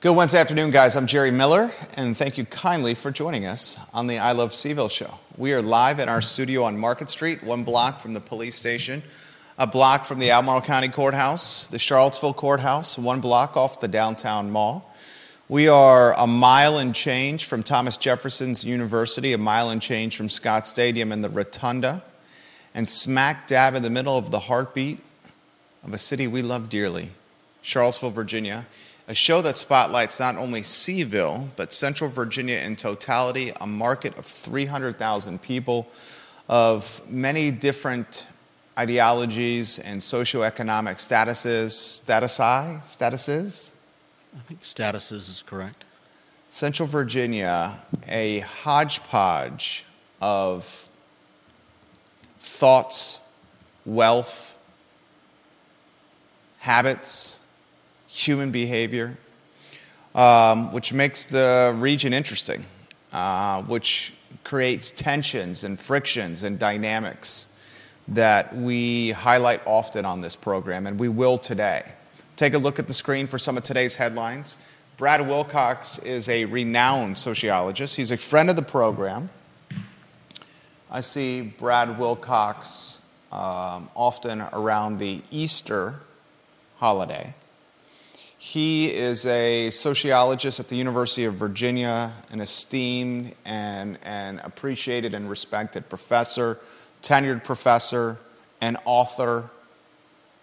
Good Wednesday afternoon, guys. I'm Jerry Miller, and thank you kindly for joining us on the I Love CVille show. We are live in our studio on Market Street, one block from the police station, a block from the Albemarle County Courthouse, the Charlottesville Courthouse, one block off the downtown mall. We are a mile and change from Thomas Jefferson's University, a mile and change from Scott Stadium and the Rotunda, and smack dab in the middle of the heartbeat of a city we love dearly, Charlottesville, Virginia a show that spotlights not only CVille, but Central Virginia in totality, a market of 300,000 people of many different ideologies and socioeconomic statuses. Statusi? Statuses? I think statuses is correct. Central Virginia, a hodgepodge of thoughts, wealth, habits, human behavior, um, which makes the region interesting, uh, which creates tensions and frictions and dynamics that we highlight often on this program, and we will today. Take a look at the screen for some of today's headlines. Brad Wilcox is a renowned sociologist. He's a friend of the program. I see Brad Wilcox um, often around the Easter holiday. He is a sociologist at the University of Virginia, an esteemed and, and appreciated and respected professor, tenured professor, an author,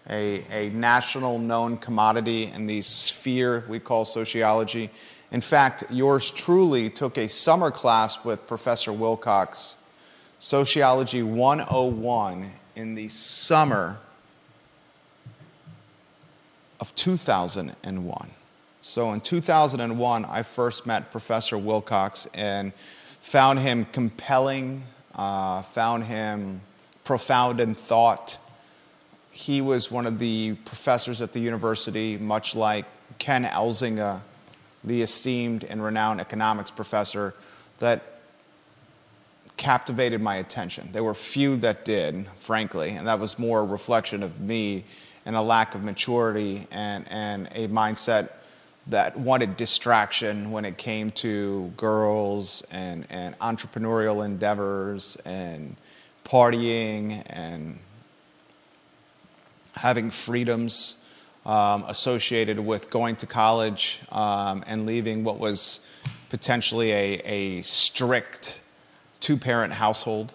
a, a national known commodity in the sphere we call sociology. In fact, yours truly took a summer class with Professor Wilcox, Sociology 101, in the summer of 2001. So in 2001, I first met Professor Wilcox and found him compelling, uh, found him profound in thought. He was one of the professors at the university, much like Ken Elzinga, the esteemed and renowned economics professor, that captivated my attention. There were few that did, frankly, and that was more a reflection of me and a lack of maturity and, and a mindset that wanted distraction when it came to girls and, and entrepreneurial endeavors and partying and having freedoms um, associated with going to college um, and leaving what was potentially a, a strict two parent household.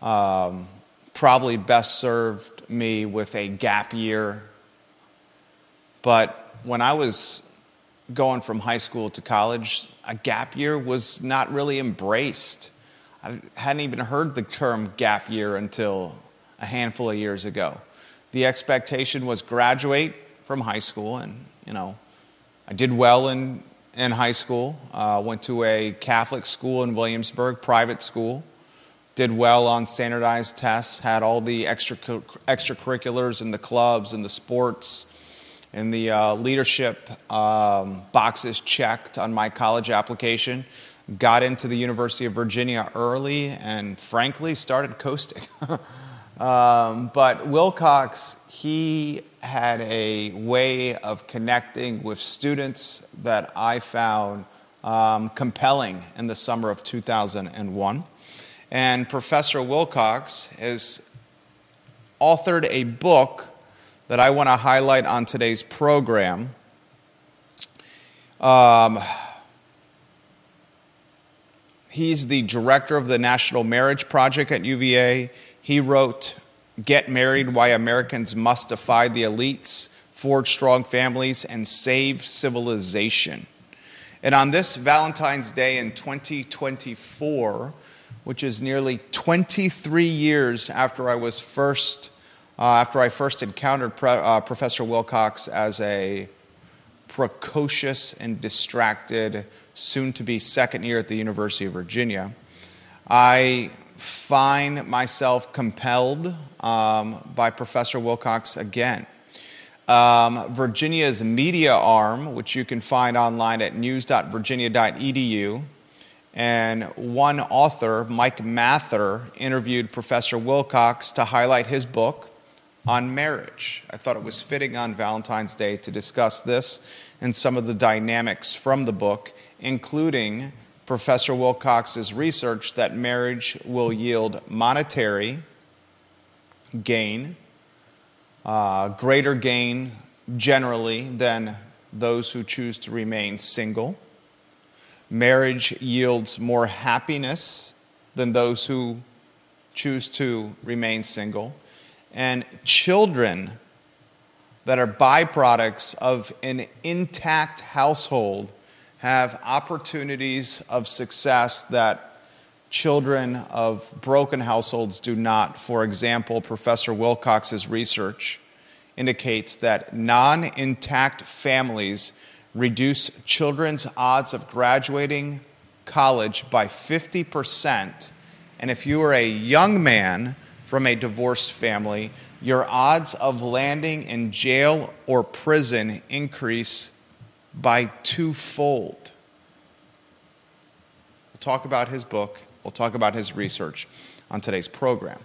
Um, probably best served me with a gap year. But when I was going from high school to college, a gap year was not really embraced. I hadn't even heard the term gap year until a handful of years ago. The expectation was graduate from high school, and you know, I did well in, in high school. Uh, went to a Catholic school in Williamsburg, private school did well on standardized tests, had all the extra, extracurriculars and the clubs and the sports and the uh, leadership um, boxes checked on my college application. Got into the University of Virginia early and frankly started coasting. um, but Wilcox, he had a way of connecting with students that I found um, compelling in the summer of 2001. And Professor Wilcox has authored a book that I want to highlight on today's program. Um, he's the director of the National Marriage Project at UVA. He wrote Get Married Why Americans Must Defy the Elites, Forge Strong Families, and Save Civilization. And on this Valentine's Day in 2024, which is nearly 23 years after I was first, uh, after I first encountered Pre- uh, Professor Wilcox as a precocious and distracted, soon to be second year at the University of Virginia. I find myself compelled um, by Professor Wilcox again. Um, Virginia's media arm, which you can find online at news.virginia.edu, and one author, Mike Mather, interviewed Professor Wilcox to highlight his book, on marriage. I thought it was fitting on Valentine's Day to discuss this and some of the dynamics from the book, including Professor Wilcox's research that marriage will yield monetary gain, uh, greater gain generally than those who choose to remain single. Marriage yields more happiness than those who choose to remain single. And children that are byproducts of an intact household have opportunities of success that children of broken households do not. For example, Professor Wilcox's research indicates that non intact families reduce children's odds of graduating college by 50%. And if you are a young man from a divorced family, your odds of landing in jail or prison increase by twofold. We'll talk about his book, we'll talk about his research on today's program.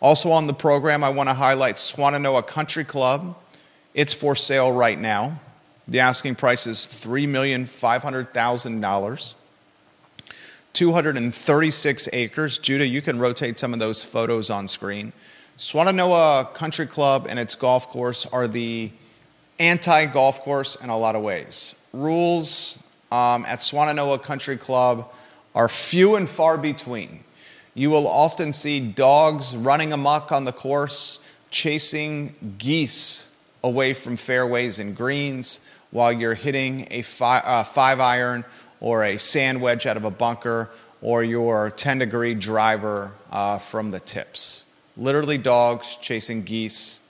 Also on the program, I want to highlight Swannanoa Country Club. It's for sale right now. The asking price is $3,500,000. 236 acres. Judah, you can rotate some of those photos on screen. Swannanoa Country Club and its golf course are the anti golf course in a lot of ways. Rules um, at Swannanoa Country Club are few and far between. You will often see dogs running amok on the course, chasing geese away from fairways and greens while you're hitting a five, uh, five iron or a sand wedge out of a bunker or your 10 degree driver uh, from the tips. Literally, dogs chasing geese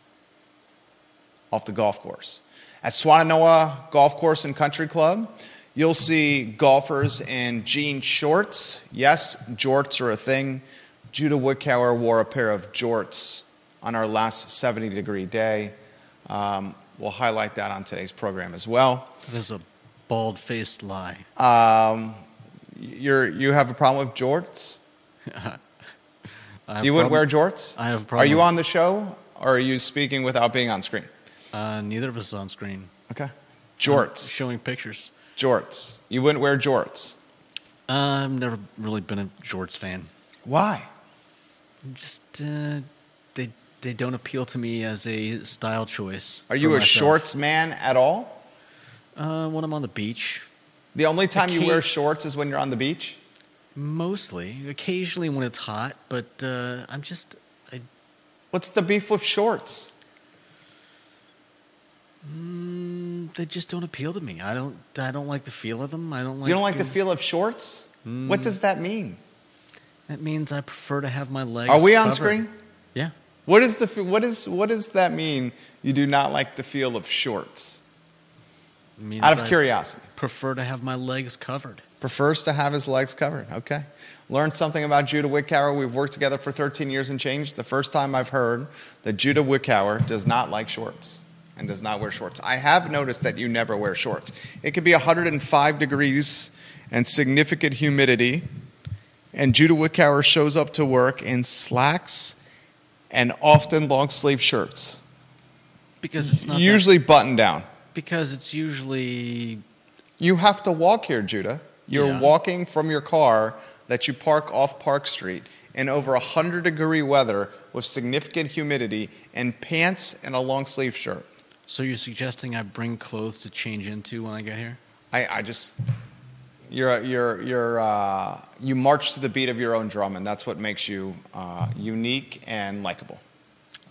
off the golf course. At Swannanoa Golf Course and Country Club, you'll see golfers in jean shorts. Yes, jorts are a thing. Judah Woodcower wore a pair of jorts on our last 70 degree day. Um, we'll highlight that on today's program as well. That is a bald faced lie. Um, you're, you have a problem with jorts? you wouldn't wear jorts? I have a problem. Are you on the show or are you speaking without being on screen? Uh, neither of us is on screen. Okay. Jorts. Showing pictures. Jorts. You wouldn't wear jorts. Uh, I've never really been a Jorts fan. Why? Just uh, they don't appeal to me as a style choice. Are you a myself. shorts man at all? Uh, when I'm on the beach, The only time you wear shorts is when you're on the beach? mostly. Occasionally when it's hot, but uh, I'm just I, What's the beef with shorts? they just don't appeal to me. I don't I don't like the feel of them. I don't like. You don't like the feel of shorts? What does that mean? That means I prefer to have my legs. Are we on covered. screen? Yeah. What is the what is what does that mean? You do not like the feel of shorts? Means Out of I curiosity. prefer to have my legs covered. Prefers to have his legs covered. Okay. Learned something about Judah Wickower. We've worked together for 13 years and changed. The first time I've heard that Judah Wickower does not like shorts and does not wear shorts. I have noticed that you never wear shorts. It could be 105 degrees and significant humidity, and Judah Wickower shows up to work in slacks and often long sleeve shirts, Because it's not that- usually buttoned down. because it's usually You have to walk here, Judah. You're Yeah. walking from your car that you park off Park Street in over 100 degree weather with significant humidity and pants and a long sleeve shirt. so you're suggesting I bring clothes to change into when I get here? I, I just, you're, you're, you're, uh, you march to the beat of your own drum, and that's what makes you uh, unique and likable.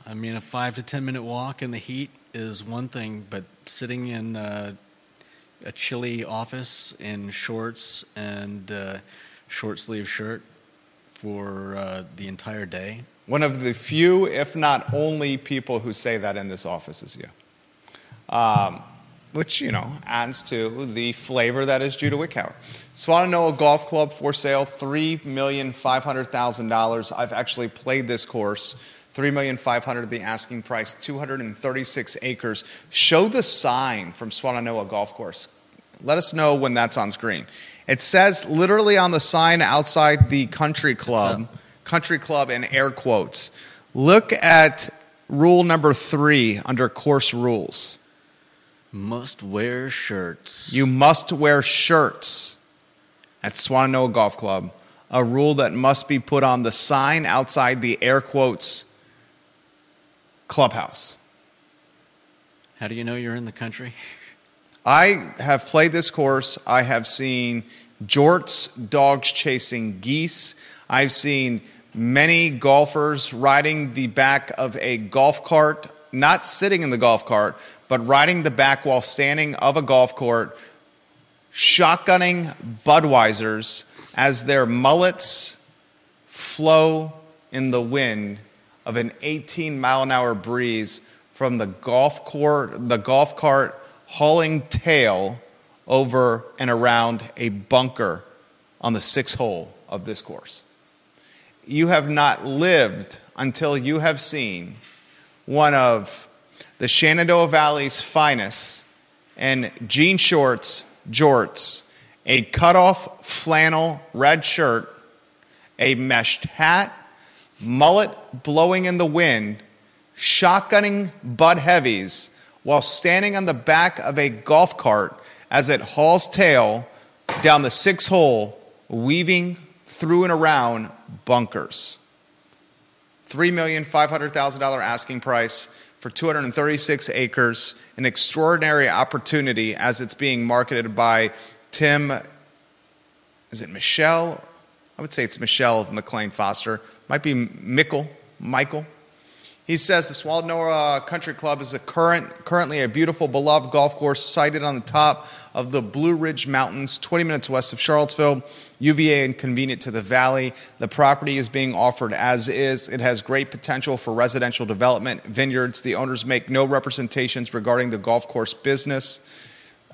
I mean, a five to ten minute walk in the heat is one thing, but sitting in uh, a chilly office in shorts and uh, short sleeve shirt for uh, the entire day. One of the few, if not only, people who say that in this office is you. Um, which, you know, adds to the flavor that is Judah Wickower. Swannanoa Golf Club for sale, $3,500,000. I've actually played this course. $3,500,000 the asking price, 236 acres. Show the sign from Swannanoa Golf Course. Let us know when that's on screen. It says literally on the sign outside the country club, country club in air quotes. Look at rule number three under course rules. Must wear shirts. You must wear shirts at Swannanoa Golf Club, a rule that must be put on the sign outside the air quotes clubhouse. How do you know you're in the country? I have played this course. I have seen jorts, dogs chasing geese. I've seen many golfers riding the back of a golf cart, not sitting in the golf cart, but riding the back while standing of a golf court, shotgunning Budweisers as their mullets flow in the wind of an 18 mile an hour breeze from the golf court, the golf cart hauling tail over and around a bunker on the sixth hole of this course. You have not lived until you have seen one of the Shenandoah Valley's finest and jean shorts, jorts, a cutoff flannel red shirt, a meshed hat, mullet blowing in the wind, shotgunning Bud Heavies while standing on the back of a golf cart as it hauls tail down the six hole, weaving through and around bunkers. $3,500,000 asking price for 236 acres, an extraordinary opportunity as it's being marketed by Tim, is it Michelle? I would say it's Michelle of McLean Foster. Might be Mickle, Michael. He says the Swannanoa Country Club is a current, currently a beautiful, beloved golf course sited on the top of the Blue Ridge Mountains, 20 minutes west of Charlottesville, UVA and convenient to the valley. The property is being offered as is. It has great potential for residential development, vineyards. The owners make no representations regarding the golf course business.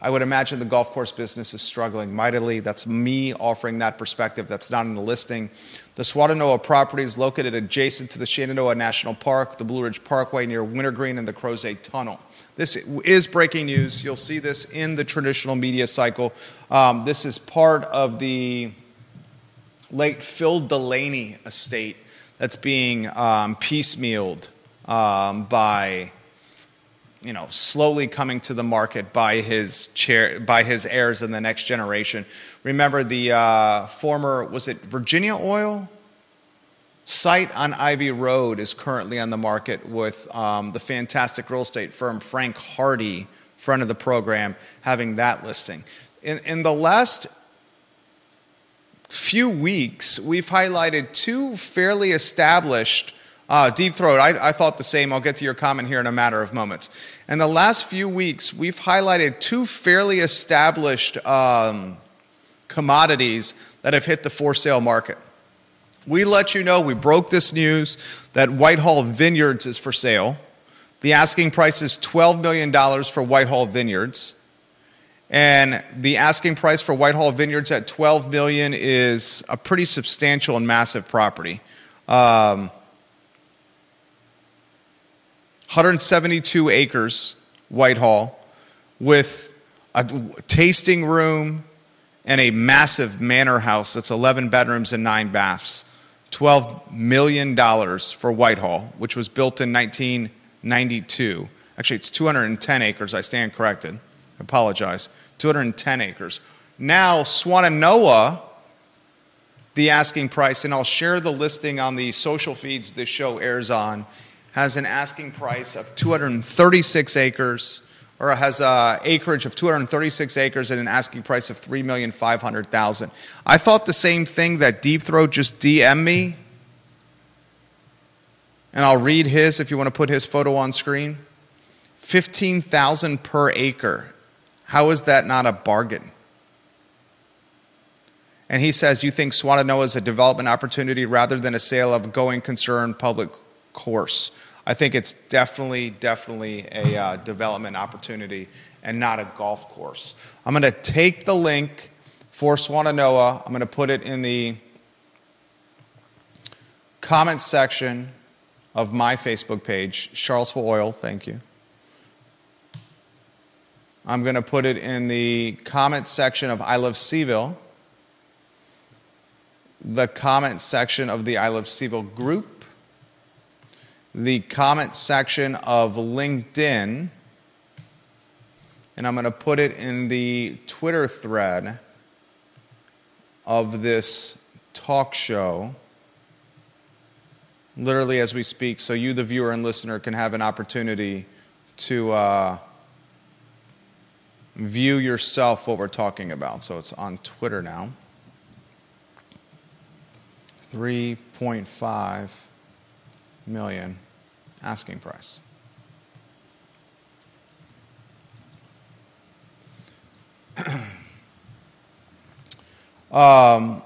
I would imagine the golf course business is struggling mightily. That's me offering that perspective. That's not in the listing. The Swannanoa property is located adjacent to the Shenandoah National Park, the Blue Ridge Parkway near Wintergreen, and the Crozet Tunnel. This is breaking news. You'll see this in the traditional media cycle. Um, this is part of the late Phil Delaney estate that's being um, piecemealed um, by you know, slowly coming to the market by his chair, by his heirs in the next generation. Remember the uh, former, was it Virginia Oil? Site on Ivy Road is currently on the market with um, the fantastic real estate firm Frank Hardy, front of the program, having that listing. In, in the last few weeks, we've highlighted two fairly established uh, Deep Throat, I, I, thought the same. I'll get to your comment here in a matter of moments. In the last few weeks, we've highlighted two fairly established um, commodities that have hit the for sale market. We let you know, we broke this news that Whitehall Vineyards is for sale. The asking price is $12 million for Whitehall Vineyards. And the asking price for Whitehall Vineyards at 12 million is a pretty substantial and massive property. Um, 172 acres, Whitehall, with a tasting room and a massive manor house that's 11 bedrooms and nine baths. $12 million for Whitehall, which was built in 1992. Actually, it's 210 acres. I stand corrected. I apologize. 210 acres. Now, Swannanoa, the asking price, and I'll share the listing on the social feeds this show airs on, has an asking price of 236 acres, or has an acreage of 236 acres and an asking price of 3,500,000. I thought the same thing that Deep Throat just DM me. And I'll read his if you want to put his photo on screen. 15,000 per acre. How is that not a bargain? And he says, You think Swannanoa is a development opportunity rather than a sale of going concern public course. I think it's definitely, definitely a uh, development opportunity and not a golf course. I'm going to take the link for Swannanoa, I'm going to put it in the comment section of my Facebook page, Charlottesville Oil, thank you. I'm going to put it in the comment section of I Love CVille, the comment section of the I Love CVille group, the comment section of LinkedIn, and I'm going to put it in the Twitter thread of this talk show, literally as we speak, so you, the viewer and listener, can have an opportunity to uh, view yourself what we're talking about. So it's on Twitter now. 3.5 million asking price. um,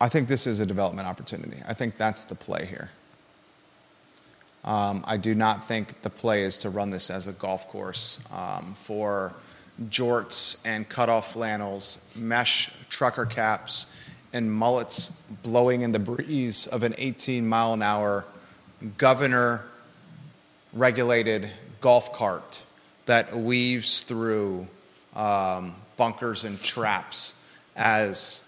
I think this is a development opportunity. I think that's the play here. Um, I do not think the play is to run this as a golf course um, for jorts and cutoff flannels, mesh trucker caps, and mullets blowing in the breeze of an 18 mile an hour governor regulated golf cart that weaves through um, bunkers and traps as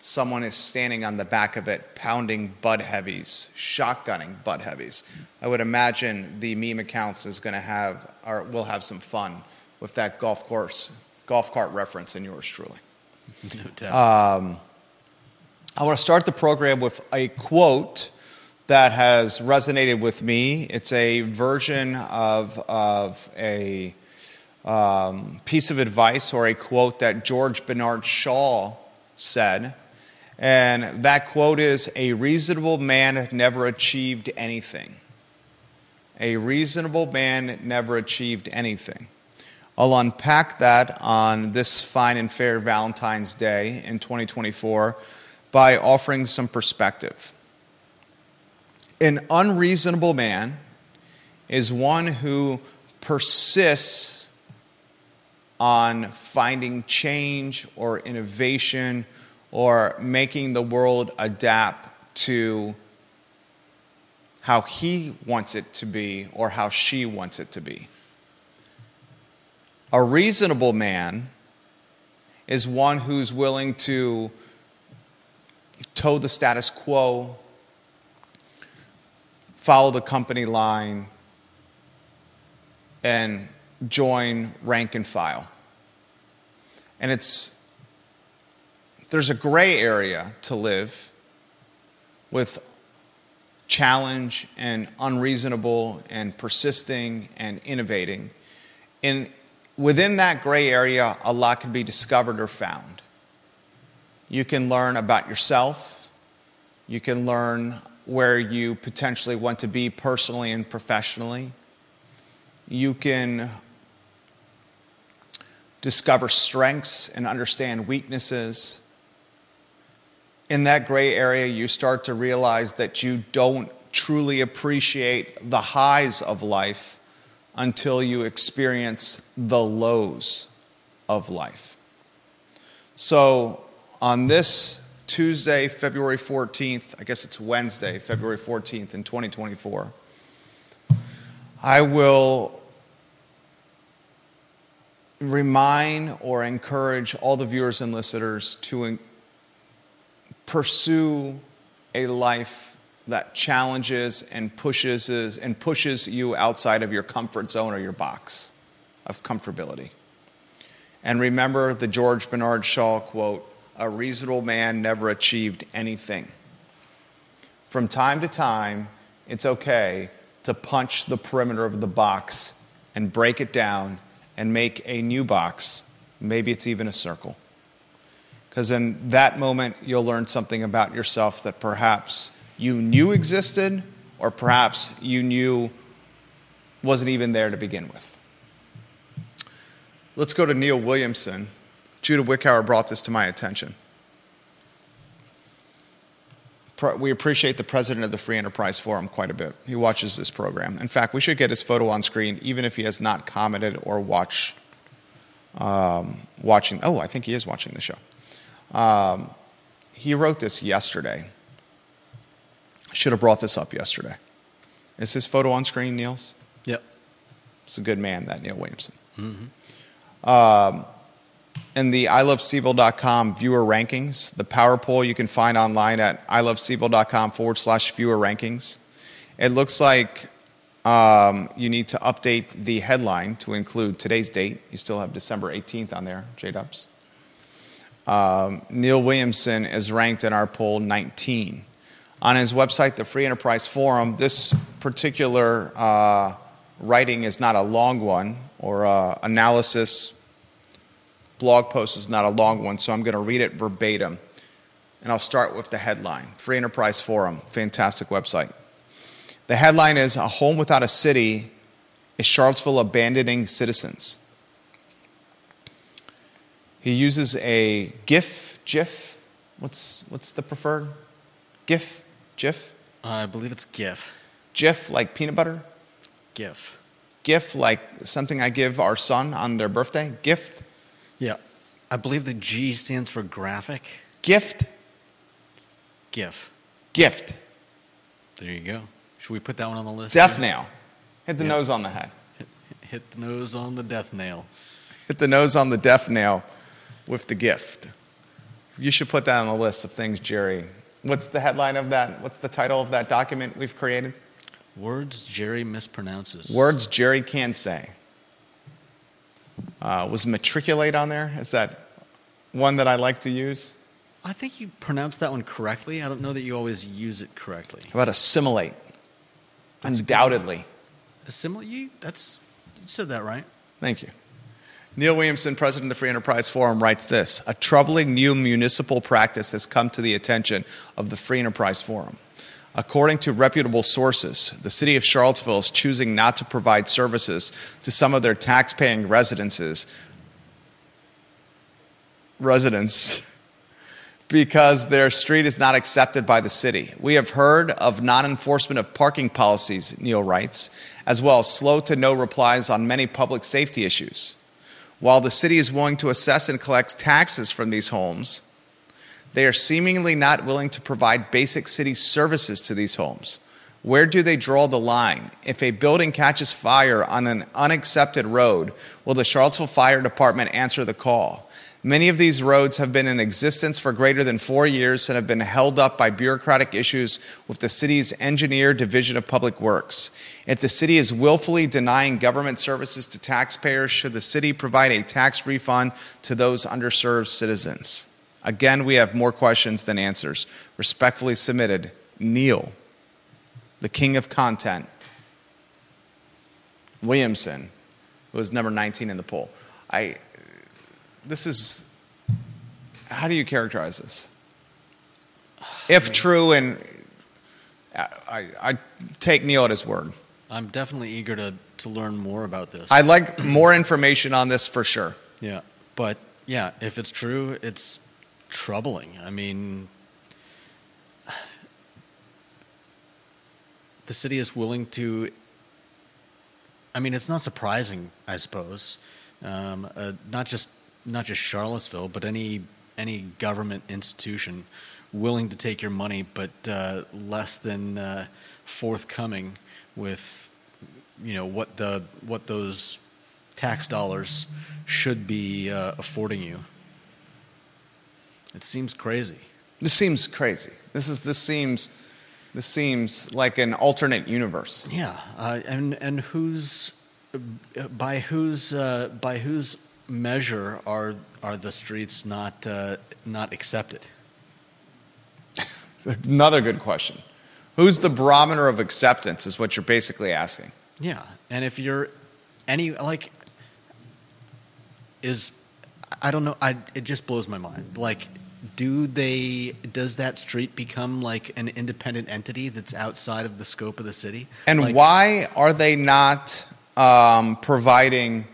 someone is standing on the back of it pounding bud heavies, shotgunning bud heavies. I would imagine the meme accounts is going to have or will have some fun with that golf course golf cart reference in yours truly. No doubt. Um, I want to start the program with a quote that has resonated with me. It's a version of, of a um, piece of advice or a quote that George Bernard Shaw said. And that quote is A reasonable man never achieved anything. A reasonable man never achieved anything. I'll unpack that on this fine and fair Valentine's Day in 2024 by offering some perspective. An unreasonable man is one who persists on finding change or innovation or making the world adapt to how he wants it to be or how she wants it to be. A reasonable man is one who's willing to toe the status quo, follow the company line, and join rank and file. And it's there's a gray area to live with challenge and unreasonable and persisting and innovating. And within that gray area, a lot can be discovered or found. You can learn about yourself. You can learn where you potentially want to be personally and professionally. You can discover strengths and understand weaknesses. In that gray area, you start to realize that you don't truly appreciate the highs of life until you experience the lows of life. So, on this Tuesday, February 14th, I guess it's Wednesday, February 14th in 2024, I will remind or encourage all the viewers and listeners to pursue a life that challenges and pushes and pushes you outside of your comfort zone or your box of comfortability. And remember the George Bernard Shaw quote a reasonable man never achieved anything. From time to time, it's okay to punch the perimeter of the box and break it down and make a new box. Maybe it's even a circle. Because in that moment, you'll learn something about yourself that perhaps you knew existed, or perhaps you knew wasn't even there to begin with. Let's go to Neil Williamson Judah Wickhauer brought this to my attention. We appreciate the president of the Free Enterprise Forum quite a bit. He watches this program. In fact, we should get his photo on screen, even if he has not commented or watched. Um, watching. Oh, I think he is watching the show. Um, he wrote this yesterday. Should have brought this up yesterday. Is his photo on screen, Niels? Yep. It's a good man, that Neil Williamson. Mm-hmm. Um, in the ilovecville.com viewer rankings. The power poll you can find online at ilovecville.com forward slash viewer rankings. It looks like um, you need to update the headline to include today's date. You still have December 18th on there, J Dubs. Um, Neil Williamson is ranked in our poll 19. On his website, the Free Enterprise Forum, this particular uh, writing is not a long one, or uh, analysis blog post is not a long one, so I'm going to read it verbatim. And I'll start with the headline Free Enterprise Forum, fantastic website. The headline is A Home Without a City is Charlottesville Abandoning Citizens. He uses a GIF, GIF. What's, what's the preferred? GIF, GIF? Uh, I believe it's GIF. GIF, like peanut butter? GIF. GIF, like something I give our son on their birthday? Gift? Yeah. I believe the G stands for graphic. Gift? GIF. Gift. There you go. Should we put that one on the list? Death too? nail. Hit the Yeah. nose on the head. Hit, hit the nose on the death nail. Hit the nose on the death nail with the gift. You should put that on the list of things, Jerry. What's the headline of that? What's the title of that document we've created? Words Jerry mispronounces. Words Jerry can say. Uh, was matriculate on there? Is that one that I like to use? I think you pronounced that one correctly. I don't know that you always use it correctly. How about assimilate? That's Undoubtedly. Assimilate you? That's you said that right. Thank you. Neil Williamson, president of the Free Enterprise Forum, writes this A troubling new municipal practice has come to the attention of the Free Enterprise Forum. According to reputable sources, the city of Charlottesville is choosing not to provide services to some of their tax-paying residences residents because their street is not accepted by the city. We have heard of non enforcement of parking policies, Neil writes, as well as slow to no replies on many public safety issues. While the city is willing to assess and collect taxes from these homes, they are seemingly not willing to provide basic city services to these homes. Where do they draw the line? If a building catches fire on an unaccepted road, will the Charlottesville Fire Department answer the call? Many of these roads have been in existence for greater than four years and have been held up by bureaucratic issues with the city's Engineer Division of Public Works. If the city is willfully denying government services to taxpayers, should the city provide a tax refund to those underserved citizens? Again, we have more questions than answers. Respectfully submitted, Neil, the king of content, Williamson, who was number 19 in the poll. I, this is, how do you characterize this? If true, and I, I, I take Neil at his word. I'm definitely eager to, to learn more about this. I'd like more information on this for sure. yeah. But yeah, if it's true, it's troubling. I mean, the city is willing to. I mean, it's not surprising, I suppose. Um, uh, not just not just Charlottesville, but any any government institution willing to take your money, but uh, less than uh, forthcoming with you know what the what those tax dollars should be uh, affording you. It seems crazy. This seems crazy. This is this seems this seems like an alternate universe. Yeah, uh, and and whose by whose uh, by whose measure are are the streets not uh, not accepted? Another good question. Who's the barometer of acceptance is what you're basically asking. Yeah, and if you're any like is I don't know. I it just blows my mind. Like, do they? Does that street become like an independent entity that's outside of the scope of the city? And Like, why are they not um, providing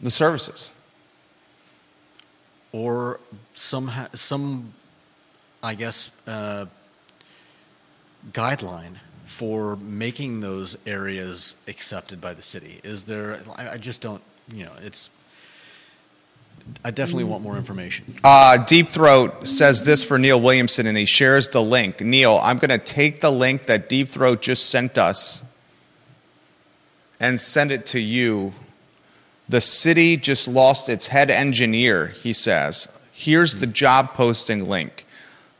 the services? or some ha- some, I guess, uh, guideline for making those areas accepted by the city? Is there? I, I just don't. You know, it's. I definitely want more information. Uh, Deep Throat says this for Neil Williamson, and he shares the link. Neil, I'm going to take the link that Deep Throat just sent us and send it to you. The city just lost its head engineer, he says. Here's the job posting link.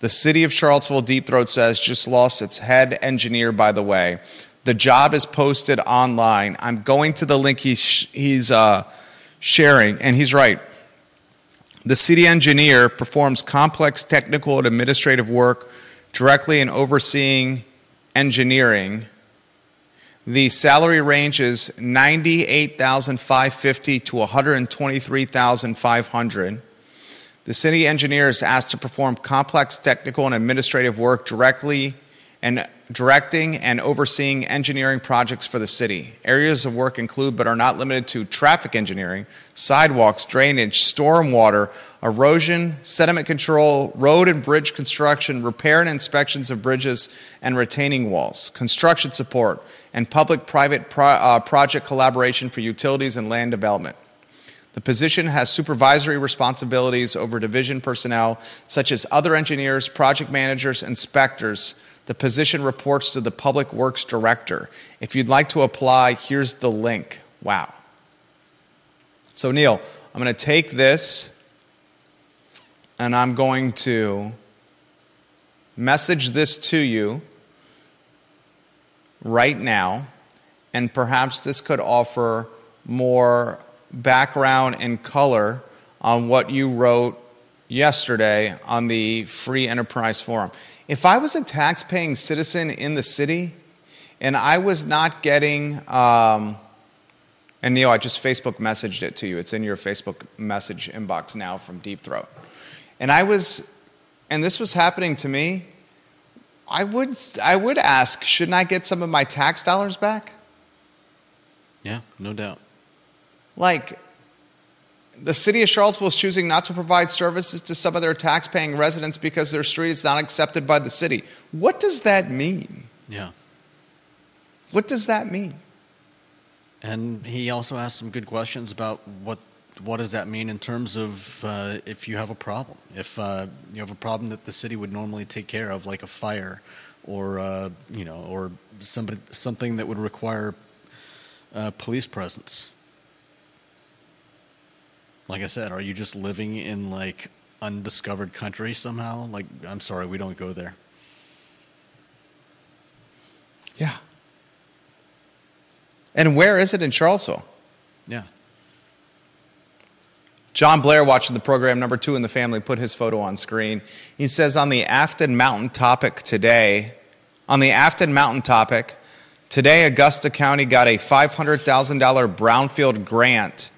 The city of Charlottesville, Deep Throat says, just lost its head engineer, by the way. The job is posted online. I'm going to the link he's, he's uh, sharing, and he's right. The city engineer performs complex technical and administrative work directly in overseeing engineering. The salary range is 98,550 to 123,500. The city engineer is asked to perform complex technical and administrative work directly and directing and overseeing engineering projects for the city. Areas of work include, but are not limited to, traffic engineering, sidewalks, drainage, stormwater, erosion, sediment control, road and bridge construction, repair and inspections of bridges and retaining walls, construction support, and public private pro- uh, project collaboration for utilities and land development. The position has supervisory responsibilities over division personnel, such as other engineers, project managers, inspectors the position reports to the Public Works Director. If you'd like to apply, here's the link. Wow. So, Neil, I'm going to take this and I'm going to message this to you right now, and perhaps this could offer more background and color on what you wrote yesterday on the Free Enterprise Forum. If I was a tax-paying citizen in the city and I was not getting, um, and Neil, I just Facebook messaged it to you. It's in your Facebook message inbox now from Deep Throat. And I was, and this was happening to me. I would, I would ask, shouldn't I get some of my tax dollars back? Yeah, no doubt. Like, the city of Charlottesville is choosing not to provide services to some of their tax-paying residents because their street is not accepted by the city. What does that mean? Yeah. What does that mean? And he also asked some good questions about what what does that mean in terms of uh, if you have a problem, if uh, you have a problem that the city would normally take care of, like a fire, or uh, you know, or somebody something that would require uh, police presence. Like I said, are you just living in like undiscovered country somehow? Like, I'm sorry, we don't go there. Yeah. And where is it in Charlottesville? Yeah. John Blair, watching the program, number two in the family, put his photo on screen. He says, on the Afton Mountain topic today, on the Afton Mountain topic, today Augusta County got a $500,000 brownfield grant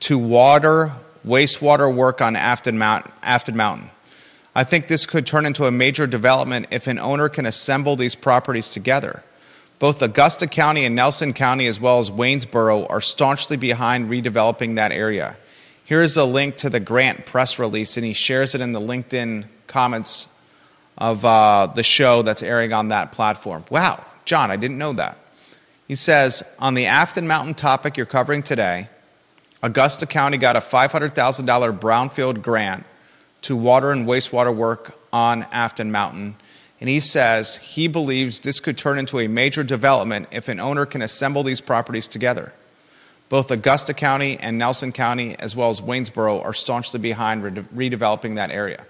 to water wastewater work on Afton Mountain, Afton Mountain. I think this could turn into a major development if an owner can assemble these properties together. Both Augusta County and Nelson County, as well as Waynesboro, are staunchly behind redeveloping that area. Here is a link to the grant press release, and he shares it in the LinkedIn comments of uh, the show that's airing on that platform. Wow, John, I didn't know that. He says, on the Afton Mountain topic you're covering today, Augusta County got a $500,000 brownfield grant to water and wastewater work on Afton Mountain. And he says he believes this could turn into a major development if an owner can assemble these properties together. Both Augusta County and Nelson County, as well as Waynesboro, are staunchly behind redeveloping that area.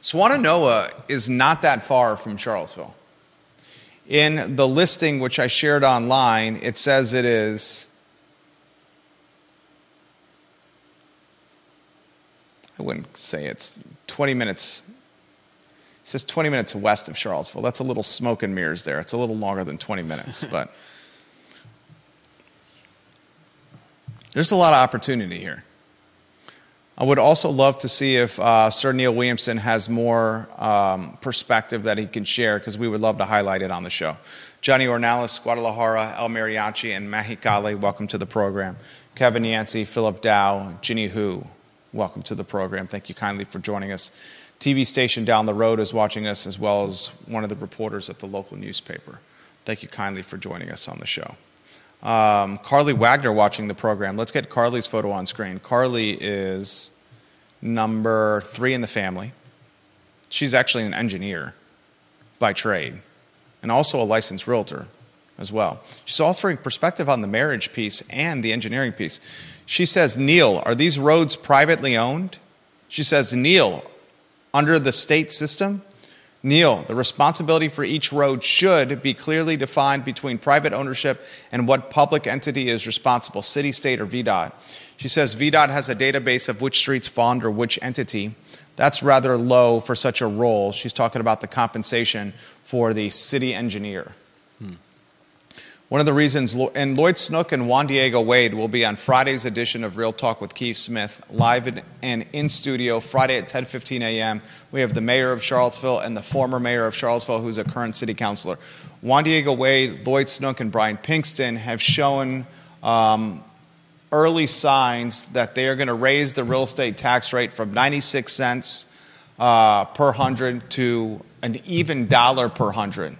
Swannanoa is not that far from Charlottesville. In the listing, which I shared online, it says it is I wouldn't say it's 20 minutes. It says 20 minutes west of Charlottesville. That's a little smoke and mirrors there. It's a little longer than 20 minutes, but there's a lot of opportunity here. I would also love to see if uh, Sir Neil Williamson has more um, perspective that he can share because we would love to highlight it on the show. Johnny Ornalis, Guadalajara, El Mariachi, and Mexicali, welcome to the program. Kevin Yancey, Philip Dow, Ginny Hu, welcome to the program. Thank you kindly for joining us. TV station down the road is watching us, as well as one of the reporters at the local newspaper. Thank you kindly for joining us on the show. Um, Carly Wagner watching the program. Let's get Carly's photo on screen. Carly is number three in the family. She's actually an engineer by trade and also a licensed realtor as well. She's offering perspective on the marriage piece and the engineering piece. She says, Neil, are these roads privately owned? She says, Neil, Under the state system, Neil, the responsibility for each road should be clearly defined between private ownership and what public entity is responsible, city, state, or VDOT. She says VDOT has a database of which streets fall under which entity. That's rather low for such a role. She's talking about the compensation for the city engineer. One of the reasons, and Lloyd Snook and Juan Diego Wade will be on Friday's edition of Real Talk with Keith Smith, live and in studio, Friday at 10:15 a.m. We have the mayor of Charlottesville and the former mayor of Charlottesville, who's a current city councilor. Juan Diego Wade, Lloyd Snook, and Brian Pinkston have shown um, early signs that they are going to raise the real estate tax rate from 96 cents uh, per hundred to an even dollar per hundred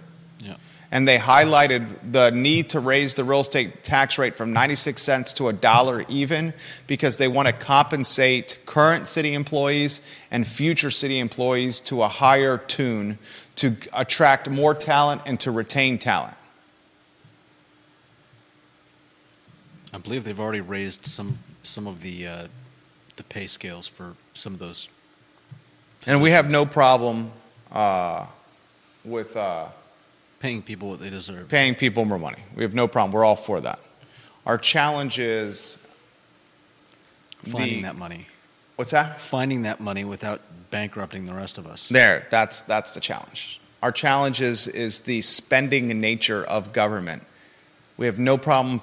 and they highlighted the need to raise the real estate tax rate from 96 cents to a dollar even because they want to compensate current city employees and future city employees to a higher tune to attract more talent and to retain talent. I believe they've already raised some some of the uh, the pay scales for some of those. And we have no problem uh, with. Uh, paying people what they deserve. Paying people more money. We have no problem. We're all for that. Our challenge is finding the, that money. What's that? Finding that money without bankrupting the rest of us. There, that's that's the challenge. Our challenge is is the spending nature of government. We have no problem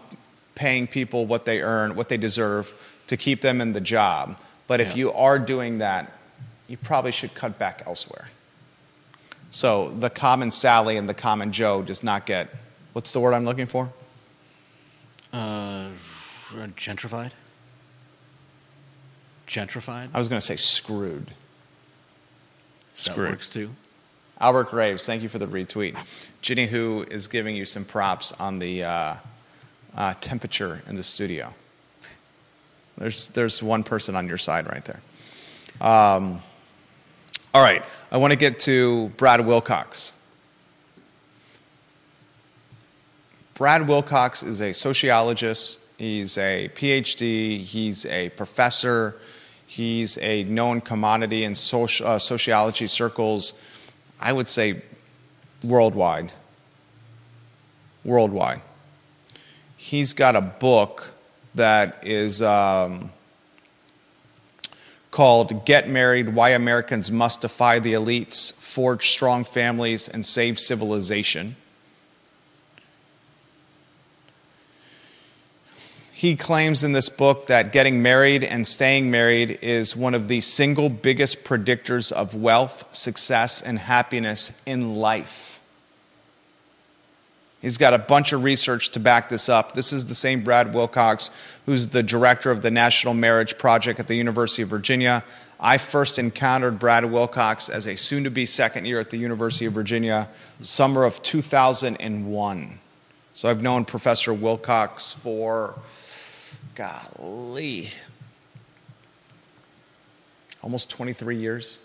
paying people what they earn, what they deserve to keep them in the job. But if yeah. you are doing that, you probably should cut back elsewhere. So the common Sally and the common Joe does not get what's the word I'm looking for? Uh, gentrified. Gentrified. I was going to say screwed. Screwed. That works too. Albert Graves, thank you for the retweet. Ginny Who is giving you some props on the uh, uh, temperature in the studio. There's, there's one person on your side right there. Um, all right, I want to get to Brad Wilcox. Brad Wilcox is a sociologist, he's a PhD, he's a professor, he's a known commodity in soci- uh, sociology circles, I would say worldwide. Worldwide. He's got a book that is. Um, called Get Married Why Americans Must Defy the Elites, Forge Strong Families, and Save Civilization. He claims in this book that getting married and staying married is one of the single biggest predictors of wealth, success, and happiness in life. He's got a bunch of research to back this up. This is the same Brad Wilcox, who's the director of the National Marriage Project at the University of Virginia. I first encountered Brad Wilcox as a soon to be second year at the University of Virginia, summer of 2001. So I've known Professor Wilcox for, golly, almost 23 years.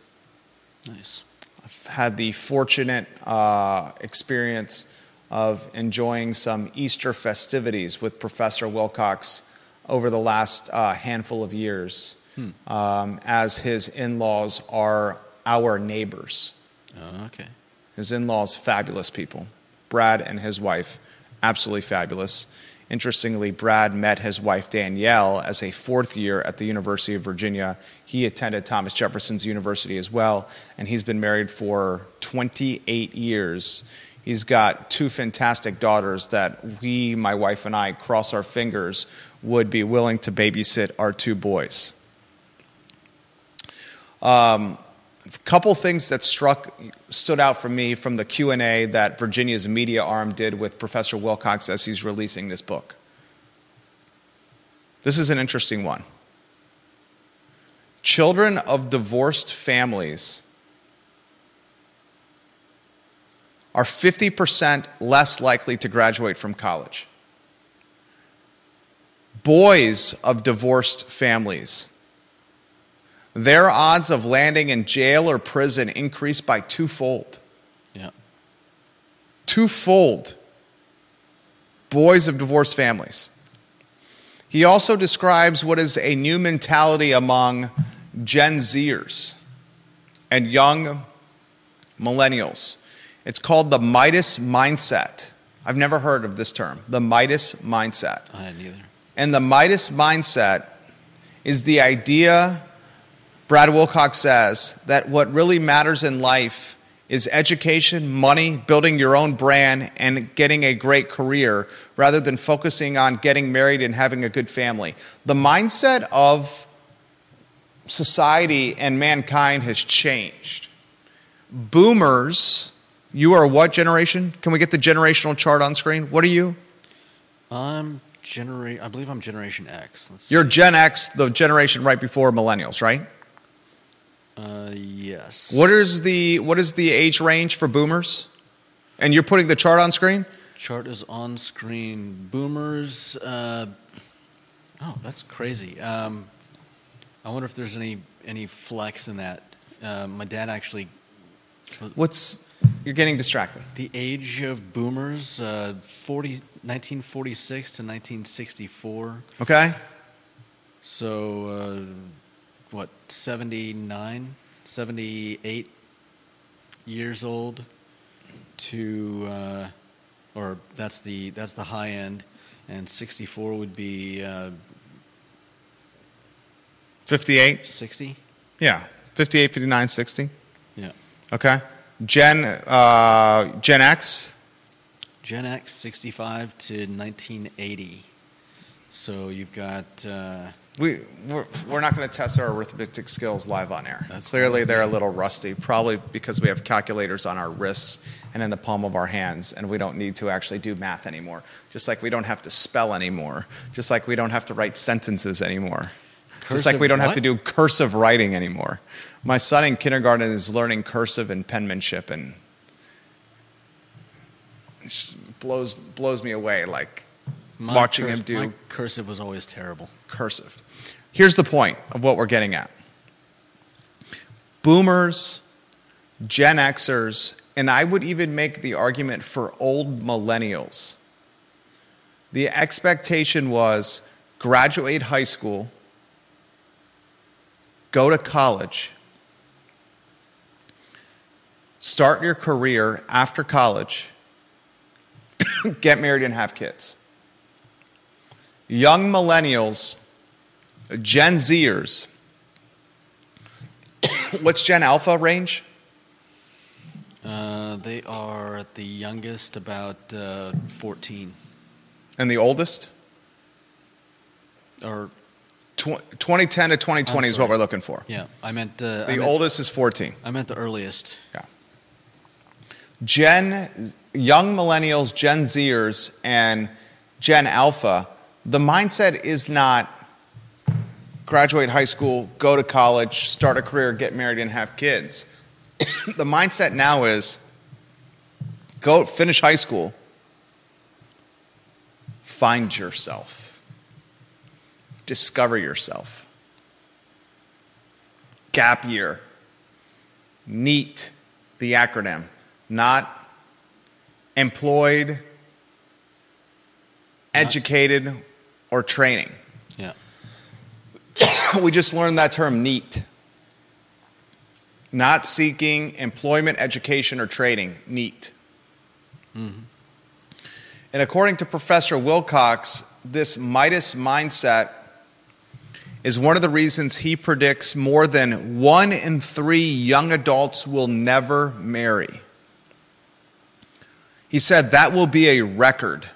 Nice. I've had the fortunate uh, experience of enjoying some Easter festivities with Professor Wilcox over the last uh, handful of years, hmm. um, as his in laws are our neighbors. Oh, okay. His in laws, fabulous people. Brad and his wife, absolutely fabulous. Interestingly, Brad met his wife Danielle as a fourth year at the University of Virginia. He attended Thomas Jefferson's University as well, and he's been married for 28 years. He's got two fantastic daughters that we, my wife and I, cross our fingers, would be willing to babysit our two boys. Um, a couple things that struck stood out for me from the q&a that virginia's media arm did with professor wilcox as he's releasing this book this is an interesting one children of divorced families are 50% less likely to graduate from college. Boys of divorced families, their odds of landing in jail or prison increase by twofold. Yeah. Twofold. Boys of divorced families. He also describes what is a new mentality among Gen Zers and young millennials. It's called the Midas mindset. I've never heard of this term, the Midas mindset. I hadn't either. And the Midas mindset is the idea, Brad Wilcox says, that what really matters in life is education, money, building your own brand, and getting a great career rather than focusing on getting married and having a good family. The mindset of society and mankind has changed. Boomers, you are what generation? Can we get the generational chart on screen? What are you? I'm genera- I believe I'm Generation X. Let's You're Gen X, the generation right before millennials, right? Uh, yes. What is the what is the age range for boomers? And you're putting the chart on screen? Chart is on screen. Boomers. Uh, oh, that's crazy. Um, I wonder if there's any any flex in that. Uh, my dad actually. What's you're getting distracted. The age of boomers, uh, 40, 1946 to 1964. Okay? So, uh, what, 79, 78 years old to, uh, or that's the, that's the high end, and 64 would be uh, 58? 60? Yeah. 58, 59, 60. Yeah. Okay. Gen uh, Gen X. Gen X, 65 to 1980. So you've got, uh, We we're, we're not going to test our arithmetic skills live on air. Clearly, they're a little rusty, probably because we have calculators on our wrists and in the palm of our hands, and we don't need to actually do math anymore. Just like we don't have to spell anymore. Just like we don't have to write sentences anymore. Just like we don't have to do cursive writing anymore. My son in kindergarten is learning cursive and penmanship, and it just blows blows me away. Like my watching him do cursive was always terrible. cursive. Here's the point of what we're getting at boomers, Gen Xers, and I would even make the argument for old millennials. The expectation was graduate high school, go to college, start your career after college, get married, and have kids. Young millennials, Gen Zers, what's Gen Alpha range? Uh, they are the youngest about uh, 14 And the oldest? or Tw- 2010 to 2020 is what we're looking for. yeah i meant uh, I The meant, oldest is 14. i meant the earliest Yeah. Gen, young millennials, Gen Zers, and Gen Alpha, the mindset is not graduate high school, go to college, start a career, get married, and have kids. the mindset now is go finish high school, find yourself, discover yourself. Gap year, NEET, the acronym, not employed, educated, or training. yeah we just learned that term NEET. Not seeking employment, education, or training. NEET. Mm-hmm. And according to Professor Wilcox, this Midas mindset is one of the reasons he predicts more than one in three young adults will never marry. He said that will be a record.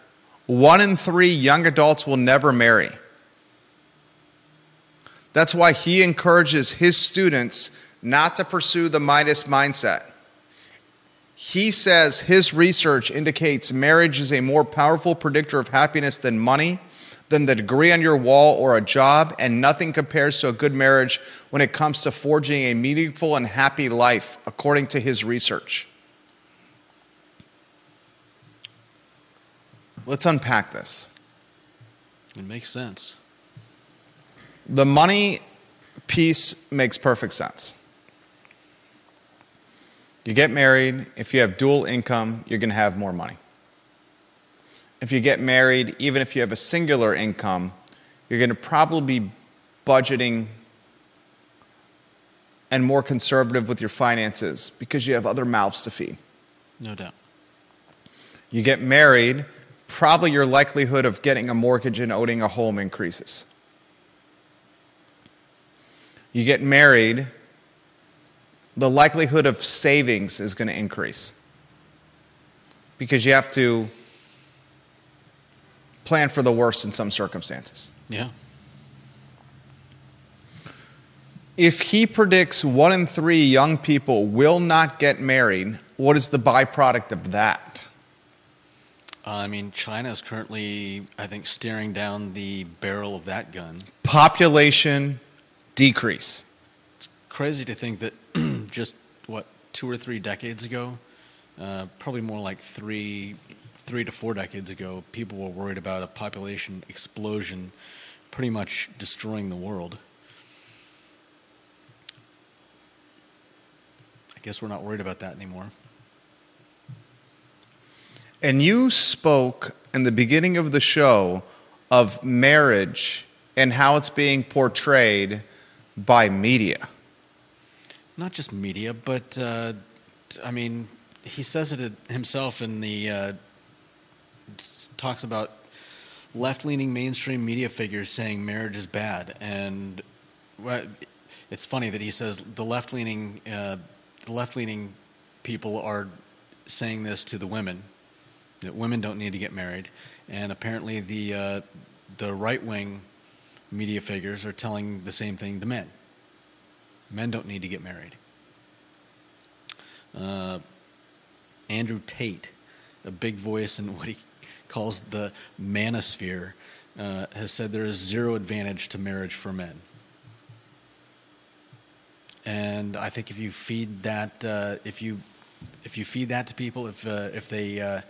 One in three young adults will never marry. That's why he encourages his students not to pursue the Midas mindset. He says his research indicates marriage is a more powerful predictor of happiness than money, than the degree on your wall or a job, and nothing compares to a good marriage when it comes to forging a meaningful and happy life, according to his research. Let's unpack this. it makes sense The money piece makes perfect sense. You get married, if you have dual income, you're going to have more money. If you get married, even if you have a singular income, you're going to probably be budgeting and more conservative with your finances because you have other mouths to feed. No doubt. You get married, probably your likelihood of getting a mortgage and owning a home increases. You get married, the likelihood of savings is going to increase because you have to plan for the worst in some circumstances. Yeah. If he predicts one in three young people will not get married, what is the byproduct of that? I mean, China is currently, I think, staring down the barrel of that gun. Population decrease. It's crazy to think that just, what, two or three decades ago, uh, probably more like three, three to four decades ago, people were worried about a population explosion pretty much destroying the world. I guess we're not worried about that anymore. And you spoke in the beginning of the show of marriage and how it's being portrayed by media. Not just media, but uh, I mean, he says it himself in the uh, talks about left-leaning mainstream media figures saying marriage is bad, and it's funny that he says the left-leaning uh, the left-leaning people are saying this to the women that women don't need to get married, and apparently the uh, the right-wing media figures are telling the same thing to men. Men don't need to get married. Uh, Andrew Tate, a big voice in what he calls the manosphere, uh, has said there is zero advantage to marriage for men. And I think if you feed that, uh, if you if you feed that to people, if uh, if they uh,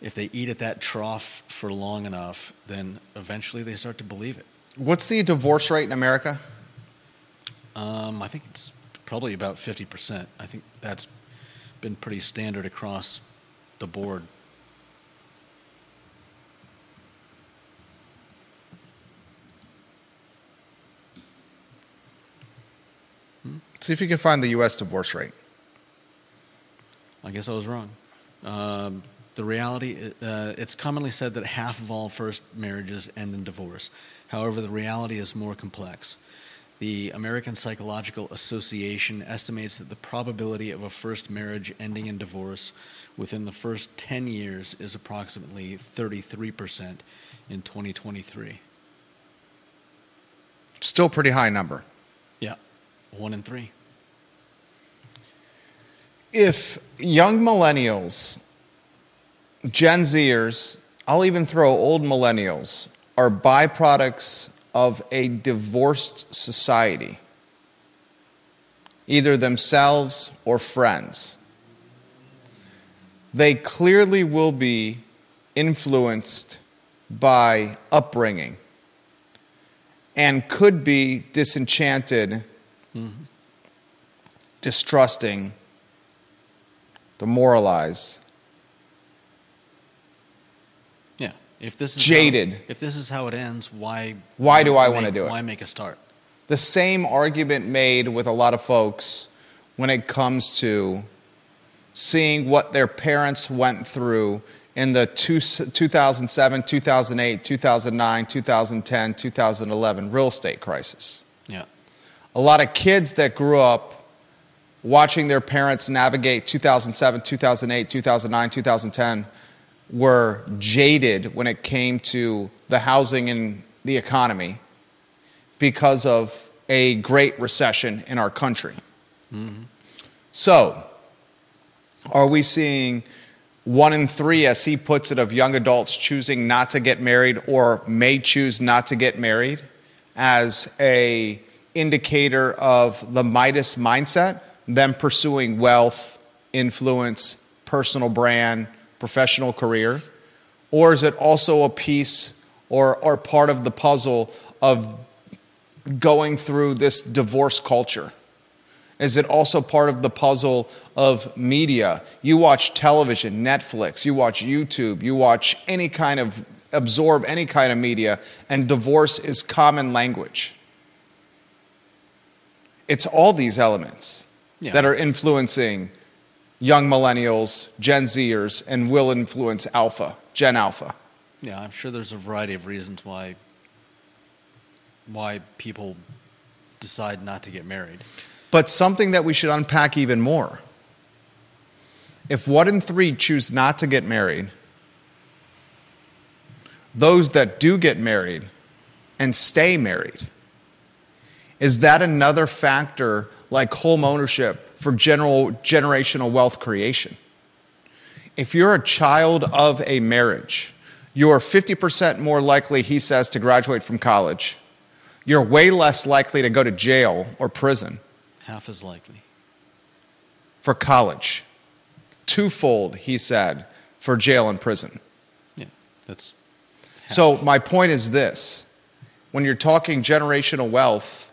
if they eat at that trough for long enough, then eventually they start to believe it. What's the divorce rate in America? Um, I think it's probably about fifty percent. I think that's been pretty standard across the board. See if you can find the U.S. divorce rate. I guess I was wrong. Um, the reality, uh, it's commonly said that half of all first marriages end in divorce. However, the reality is more complex. The American Psychological Association estimates that the probability of a first marriage ending in divorce within the first 10 years is approximately 33% in 2023. Still pretty high number. Yeah, one in three. If young millennials, Gen Zers, I'll even throw old millennials, are byproducts of a divorced society, either themselves or friends, they clearly will be influenced by upbringing and could be disenchanted, mm-hmm. distrusting, demoralized. Yeah. If this is jaded. How, if this is how it ends, why why do I want to do it? Why make a start? The same argument made with a lot of folks when it comes to seeing what their parents went through in the two, 2007, 2008, 2009, 2010, 2011 real estate crisis. A lot of kids that grew up watching their parents navigate 2007, 2008, 2009, 2010 were jaded when it came to the housing and the economy because of a great recession in our country. Mm-hmm. So, are we seeing one in three, as he puts it, of young adults choosing not to get married or may choose not to get married as a indicator of the Midas mindset, them pursuing wealth, influence, personal brand, professional career? Or is it also a piece or, or part of the puzzle of going through this divorce culture? Is it also part of the puzzle of media? You watch television, Netflix, you watch YouTube, you watch any kind of, absorb any kind of media, and divorce is common language. It's all these elements Yeah. that are influencing young millennials, Gen Zers, and will influence Alpha, Gen Alpha. Yeah, I'm sure there's a variety of reasons why why people decide not to get married. But something that we should unpack even more. If one in three choose not to get married, those that do get married and stay married, is that another factor like home ownership for general generational wealth creation? If you're a child of a marriage, you're 50% more likely, he says, to graduate from college. You're way less likely to go to jail or prison Half as likely. for college. Twofold, he said, for jail and prison. Yeah, that's So, my point is this when you're talking generational wealth,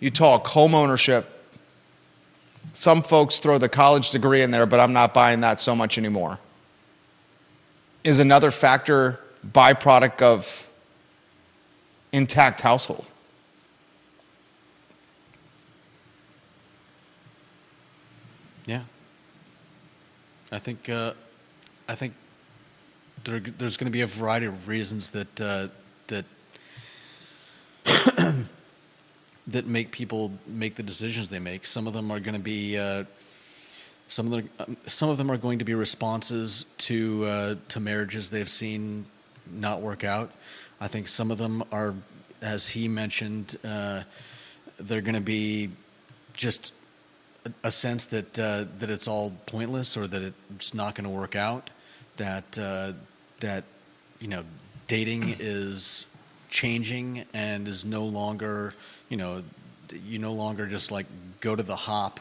you talk home ownership. Some folks throw the college degree in there, but I'm not buying that so much anymore. Is another factor byproduct of intact household. yeah. I think uh, I think there, there's going to be a variety of reasons that uh, that that make people make the decisions they make. Some of them are going to be uh, some of them um, some of them are going to be responses to uh, to marriages they've seen not work out. I think some of them are, as he mentioned, uh, they're going to be just a, a sense that uh, that it's all pointless or that it's not going to work out. That uh, that you know dating is changing and is no longer you know you no longer just like go to the hop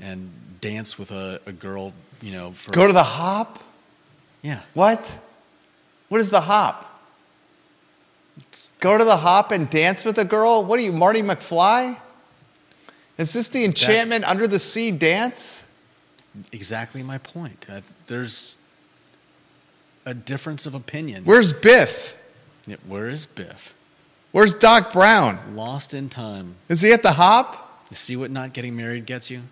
and dance with a, a girl you know for Go to the hop? yeah What? What is the hop? Go to the hop and dance with a girl? What are you, Marty McFly? Is this the enchantment under the sea dance? exactly my point. I, there's a difference of opinion. Where's Biff? Yeah, where is Biff? Where's Doc Brown? Lost in time. Is he at the hop? You see what not getting married gets you?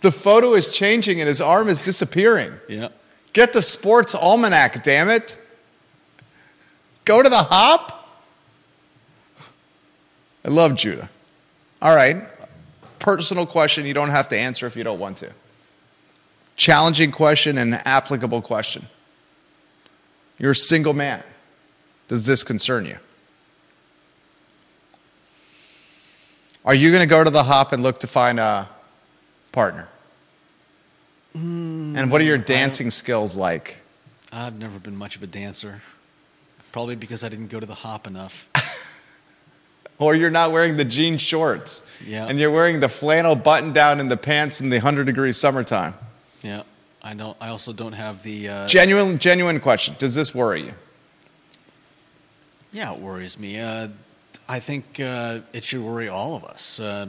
The photo is changing and his arm is disappearing. Yeah. Get the sports almanac, damn it. Go to the hop? I love Judah. All right. Personal question you don't have to answer if you don't want to. Challenging question and applicable question. You're a single man. Does this concern you? Are you going to go to the hop and look to find a partner? and what are your dancing skills like? I've never been much of a dancer. Probably because I didn't go to the hop enough. Or you're not wearing the jean shorts. Yeah. And you're wearing the flannel button down in the pants in the 100 degree summertime. yeah. I don't I also don't have the uh, Genuine, genuine question. Does this worry you? Yeah, it worries me. Uh, I think uh, it should worry all of us. Uh,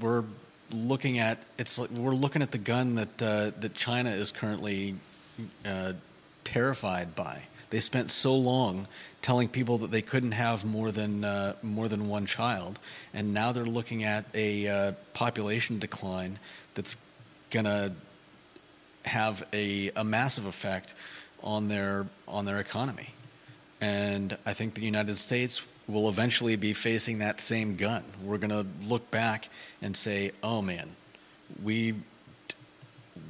we're looking at it's like we're looking at the gun that uh, that China is currently uh, terrified by. They spent so long telling people that they couldn't have more than uh, more than one child, and now they're looking at a uh, population decline that's gonna have a, a massive effect on their on their economy. And I think the United States will eventually be facing that same gun. We're going to look back and say, "Oh man, we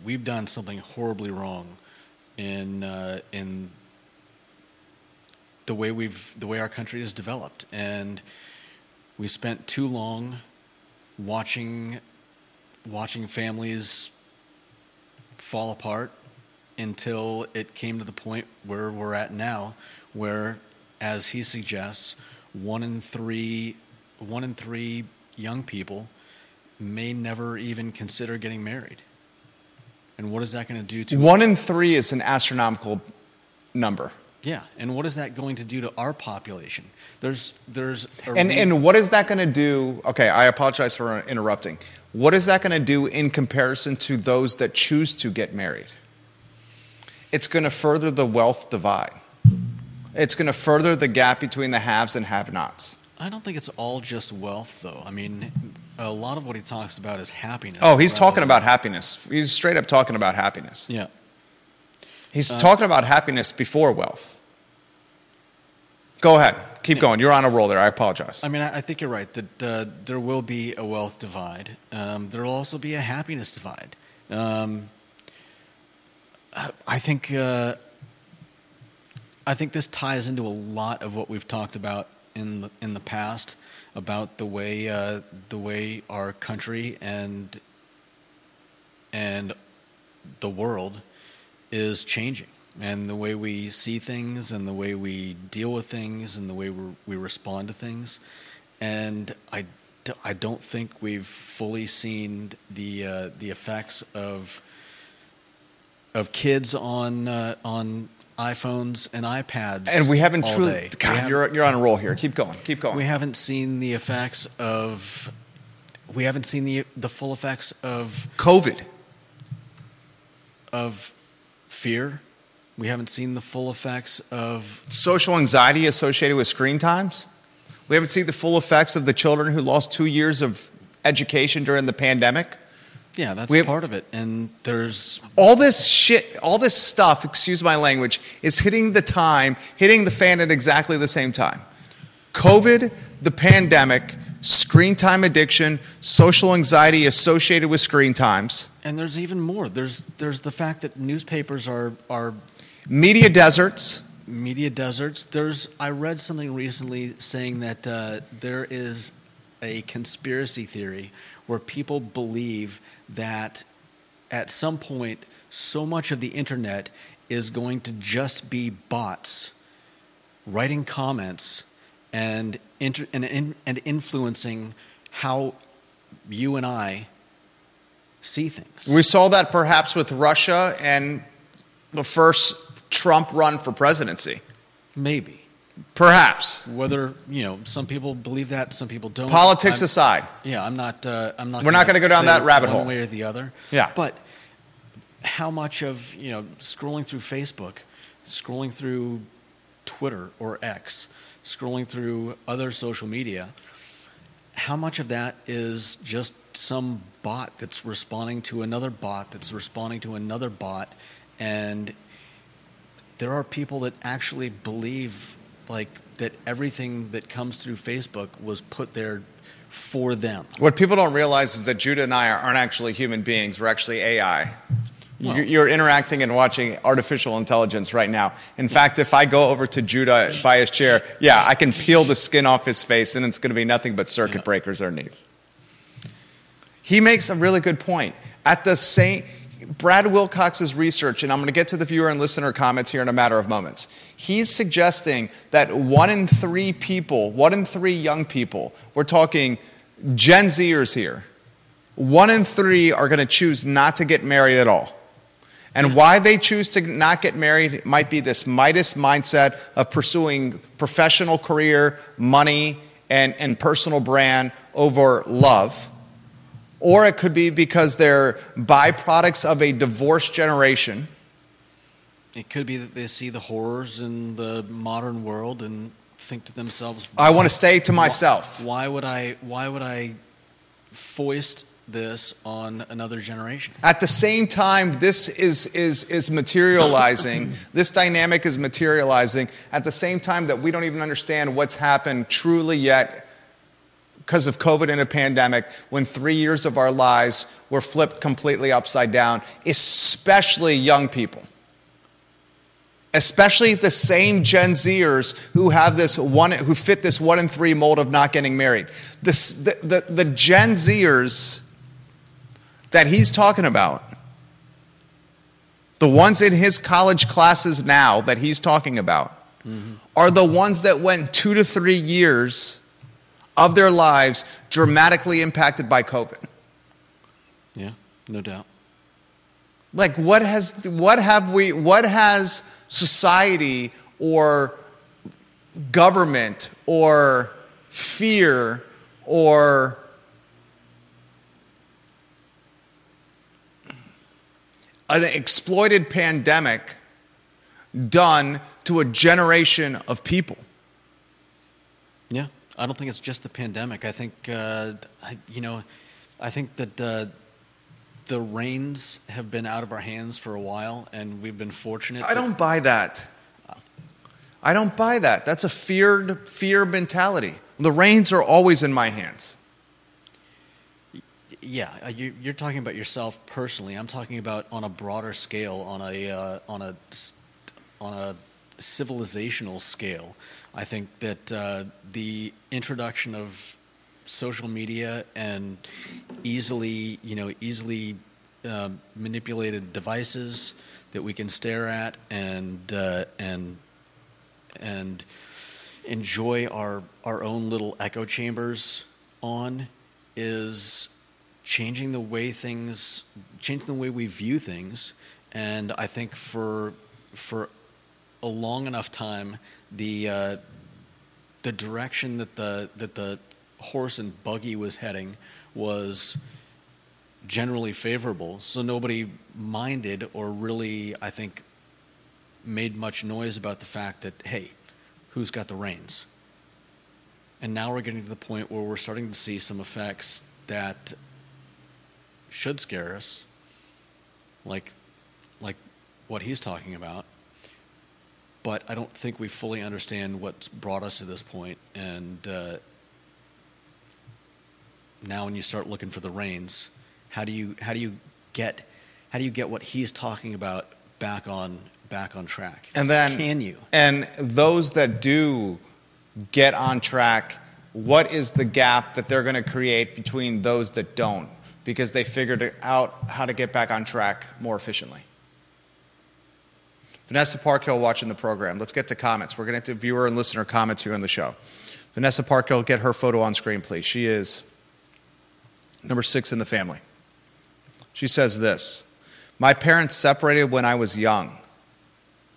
we've done something horribly wrong in uh, in the way we've the way our country is developed, and we spent too long watching watching families fall apart until it came to the point where we're at now, where, as he suggests, one in three, one in three young people may never even consider getting married. And what is that going to do to? One in three is an astronomical number. Yeah, and what is that going to do to our population? There's, there's, And, re- and what is that going to do? Okay, I apologize for interrupting. What is that going to do in comparison to those that choose to get married? It's going to further the wealth divide. It's going to further the gap between the haves and have nots. I don't think it's all just wealth, though. I mean, a lot of what he talks about is happiness. Oh, he's talking than- about happiness. He's straight up talking about happiness. Yeah. He's talking about happiness before wealth. Go ahead. Keep going. You're on a roll there. I apologize. I mean, I I think you're right that uh, there will be a wealth divide. Um, there will also be a happiness divide. Um, I- I think uh, I think this ties into a lot of what we've talked about in the in the past about the way uh, the way our country and and the world is changing and the way we see things and the way we deal with things and the way we respond to things. And I, I don't think we've fully seen the uh, the effects of of kids on uh, on iPhones and iPads and we haven't truly. day. God, haven't- you're, you're on a roll here. Keep going. Keep going. we haven't seen the effects of we haven't seen the the full effects of COVID. of fear. We haven't seen the full effects of social anxiety associated with screen times. We haven't seen the full effects of the children who lost two years of education during the pandemic. Yeah, that's have- part of it. And there's All this shit, all this stuff, excuse my language, is hitting the time, hitting the fan at exactly the same time. COVID, the pandemic, screen time addiction, social anxiety associated with screen times, and there's even more. There's there's the fact that newspapers are are media deserts. media deserts. There's I read something recently saying that uh, there is a conspiracy theory where people believe that at some point so much of the internet is going to just be bots writing comments and inter- and, and, and influencing how you and I see things. We saw that perhaps with Russia and the first Trump run for presidency. Maybe. Perhaps. Whether you know, some people believe that, some people don't. Politics I'm- aside. Yeah, I'm not. Uh, I'm not. We're not gonna go down that rabbit one hole. way or the other. Yeah. But how much of you know scrolling through Facebook, scrolling through Twitter or X, scrolling through other social media, how much of that is just some bot that's responding to another bot that's responding to another bot, and there are people that actually believe like that everything that comes through Facebook was put there for them. What people don't realize is that Judah and I aren't actually human beings. We're actually AI. Well- You- You're interacting and watching artificial intelligence right now. In fact, if I go over to Judah by his chair, yeah, I can peel the skin off his face and it's going to be nothing but circuit Yeah. breakers underneath. He makes a really good point. At the same, Brad Wilcox's research, and I'm going to get to the viewer and listener comments here in a matter of moments. He's suggesting that one in three people, one in three young people, we're talking Gen Zers here, one in three are going to choose not to get married at all. And why they choose to not get married might be this Midas mindset of pursuing professional career, money, and, and personal brand over love. Or it could be because they're byproducts of a divorced generation. It could be that they see the horrors in the modern world and think to themselves, I want to stay to myself. Why would I? Why would I foist this on another generation? At the same time, this is, is, is materializing, this dynamic is materializing at the same time that we don't even understand what's happened truly yet because of COVID and a pandemic, when three years of our lives were flipped completely upside down, especially young people. Especially the same Gen Zers who have this one, who fit this one in three mold of not getting married. This, the, the, the Gen Zers that he's talking about, the ones in his college classes now that he's talking about, mm-hmm. are the ones that went two to three years of their lives dramatically impacted by COVID. Yeah, no doubt. Like what has what have we what has society or government or fear or an exploited pandemic done to a generation of people? I don't think it's just the pandemic. I think, uh, I, you know, I think that uh, the reins have been out of our hands for a while, and we've been fortunate. I don't buy that. I don't buy that. That's a feared fear mentality. The reins are always in my hands. Yeah, uh, you, you're talking about yourself personally. I'm talking about on a broader scale, on a uh, on a on a civilizational scale. I think that uh, the introduction of social media and easily, you know, easily uh, manipulated devices that we can stare at and uh, and and enjoy our our own little echo chambers on is changing the way things changing the way we view things. And i think for for a long enough time the uh, the direction that the that the horse and buggy was heading was generally favorable so nobody minded or really i think made much noise about the fact that hey who's got the reins and now we're getting to the point where we're starting to see some effects that should scare us, like, like what he's talking about. But I don't think we fully understand what's brought us to this point. And uh, now, when you start looking for the reins, how do you how do you get how do you get what he's talking about back on back on track? And then can you? And those that do get on track, what is the gap that they're going to create between those that don't? Because they figured out how to get back on track more efficiently. Vanessa Parkhill watching the program. Let's get to comments. We're going to get to viewer and listener comments here on the show. Vanessa Parkhill, get her photo on screen, please. She is number six in the family. She says this My parents separated when I was young.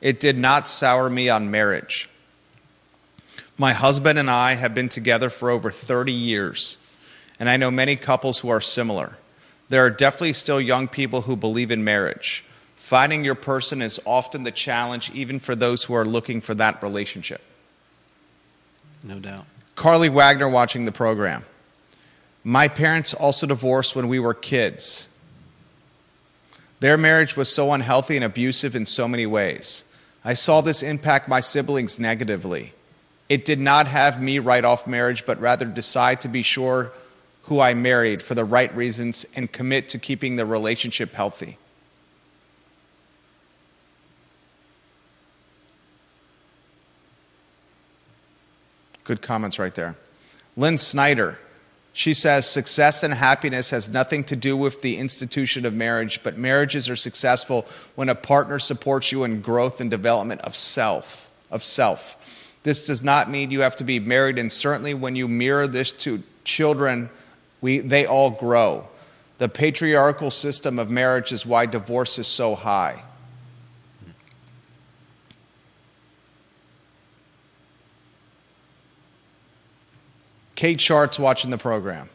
It did not sour me on marriage. My husband and I have been together for over 30 years, and I know many couples who are similar. There are definitely still young people who believe in marriage. Finding your person is often the challenge, even for those who are looking for that relationship. No doubt. Carly Wagner watching the program. My parents also divorced when we were kids. Their marriage was so unhealthy and abusive in so many ways. I saw this impact my siblings negatively. It did not have me write off marriage, but rather decide to be sure who I married for the right reasons and commit to keeping the relationship healthy. Good comments right there. Lynn Snyder, she says success and happiness has nothing to do with the institution of marriage, but marriages are successful when a partner supports you in growth and development of self, of self. This does not mean you have to be married, and certainly when you mirror this to children, we, they all grow. The patriarchal system of marriage is why divorce is so high. Kate Shart's watching the program.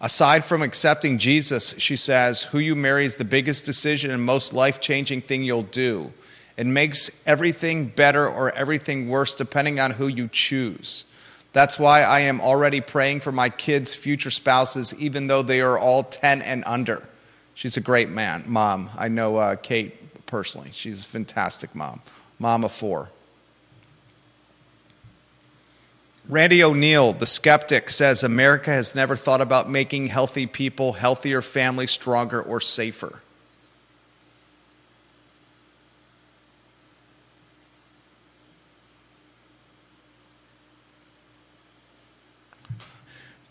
Aside from accepting Jesus, she says, who you marry is the biggest decision and most life changing thing you'll do. It makes everything better or everything worse depending on who you choose. That's why I am already praying for my kids' future spouses, even though they are all 10 and under. She's a great man, mom. I know uh, Kate personally. She's a fantastic mom, mom of four. Randy O'Neill, the skeptic, says America has never thought about making healthy people, healthier families, stronger, or safer.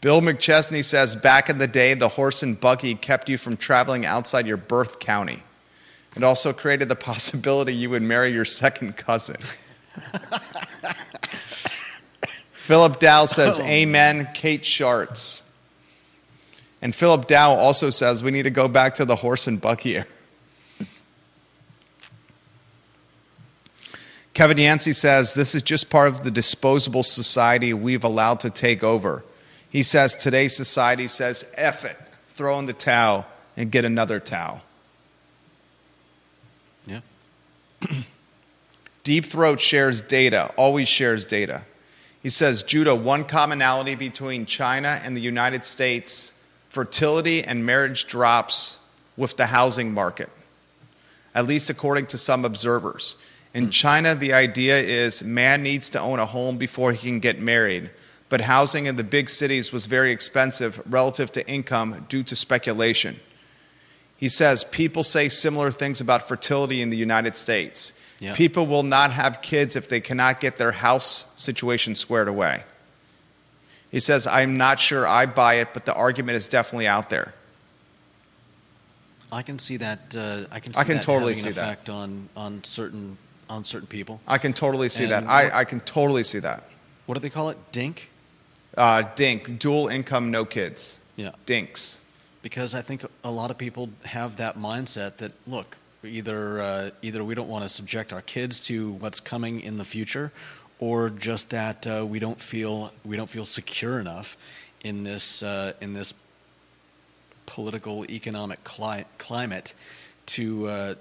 Bill McChesney says back in the day, the horse and buggy kept you from traveling outside your birth county. It also created the possibility you would marry your second cousin. Philip Dow says, oh. Amen, Kate Sharts. And Philip Dow also says, we need to go back to the horse and buggy era. Kevin Yancey says, this is just part of the disposable society we've allowed to take over. He says, today's society says, F it, throw in the towel and get another towel. Yeah. Deep Throat shares data, always shares data. He says, Judah, one commonality between China and the United States fertility and marriage drops with the housing market, at least according to some observers. In hmm. China, the idea is man needs to own a home before he can get married, but housing in the big cities was very expensive relative to income due to speculation. He says people say similar things about fertility in the United States. Yeah. People will not have kids if they cannot get their house situation squared away. He says, I'm not sure I buy it, but the argument is definitely out there. I can see that. Uh, I can. See I can that totally see an that. effect on on certain on certain people. I can totally see that. And I, I can totally see that. What do they call it? Dink. Uh, dink, dual income, no kids. Yeah. Dinks. because I think a lot of people have that mindset that look, either uh, either we don't want to subject our kids to what's coming in the future, or just that uh, we don't feel we don't feel secure enough in this uh, in this political economic cli- climate to uh,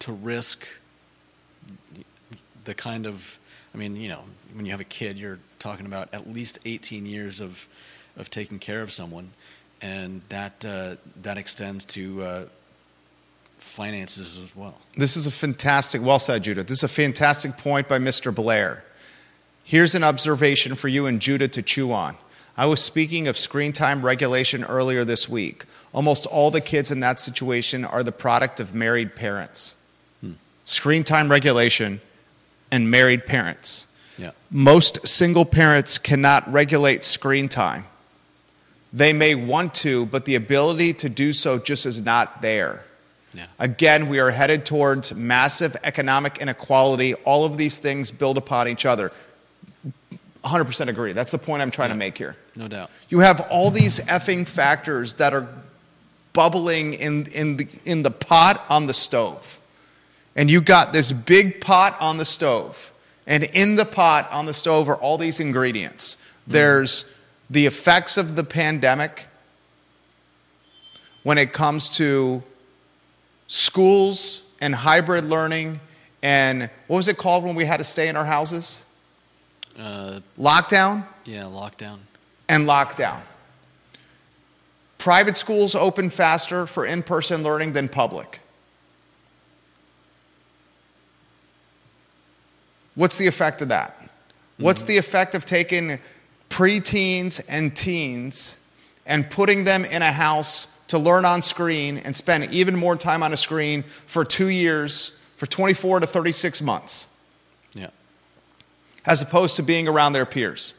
to risk the kind of I mean, you know, when you have a kid, you're talking about at least 18 years of of taking care of someone, and that uh, that extends to uh, finances as well. This is a fantastic, well said, Judah. This is a fantastic point by Mr. Blair. Here's an observation for you and Judah to chew on. I was speaking of screen time regulation earlier this week. Almost all the kids in that situation are the product of married parents. Hmm. Screen time regulation and married parents. Yeah, Most single parents cannot regulate screen time. They may want to, but the ability to do so just is not there. Yeah, Again, we are headed towards massive economic inequality. All of these things build upon each other. 100% agree. That's the point I'm trying to make here. no doubt. You have all these effing factors that are bubbling in, in, the, in the pot on the stove. And you got this big pot on the stove. And in the pot on the stove are all these ingredients. Mm-hmm. There's the effects of the pandemic when it comes to schools and hybrid learning and what was it called when we had to stay in our houses? Uh, Lockdown yeah, lockdown. and lockdown. Private schools open faster for in person learning than public. What's the effect of that? What's the effect of taking preteens and teens and putting them in a house to learn on screen and spend even more time on a screen for two years, for 24 to 36 months? Yeah, as opposed to being around their peers.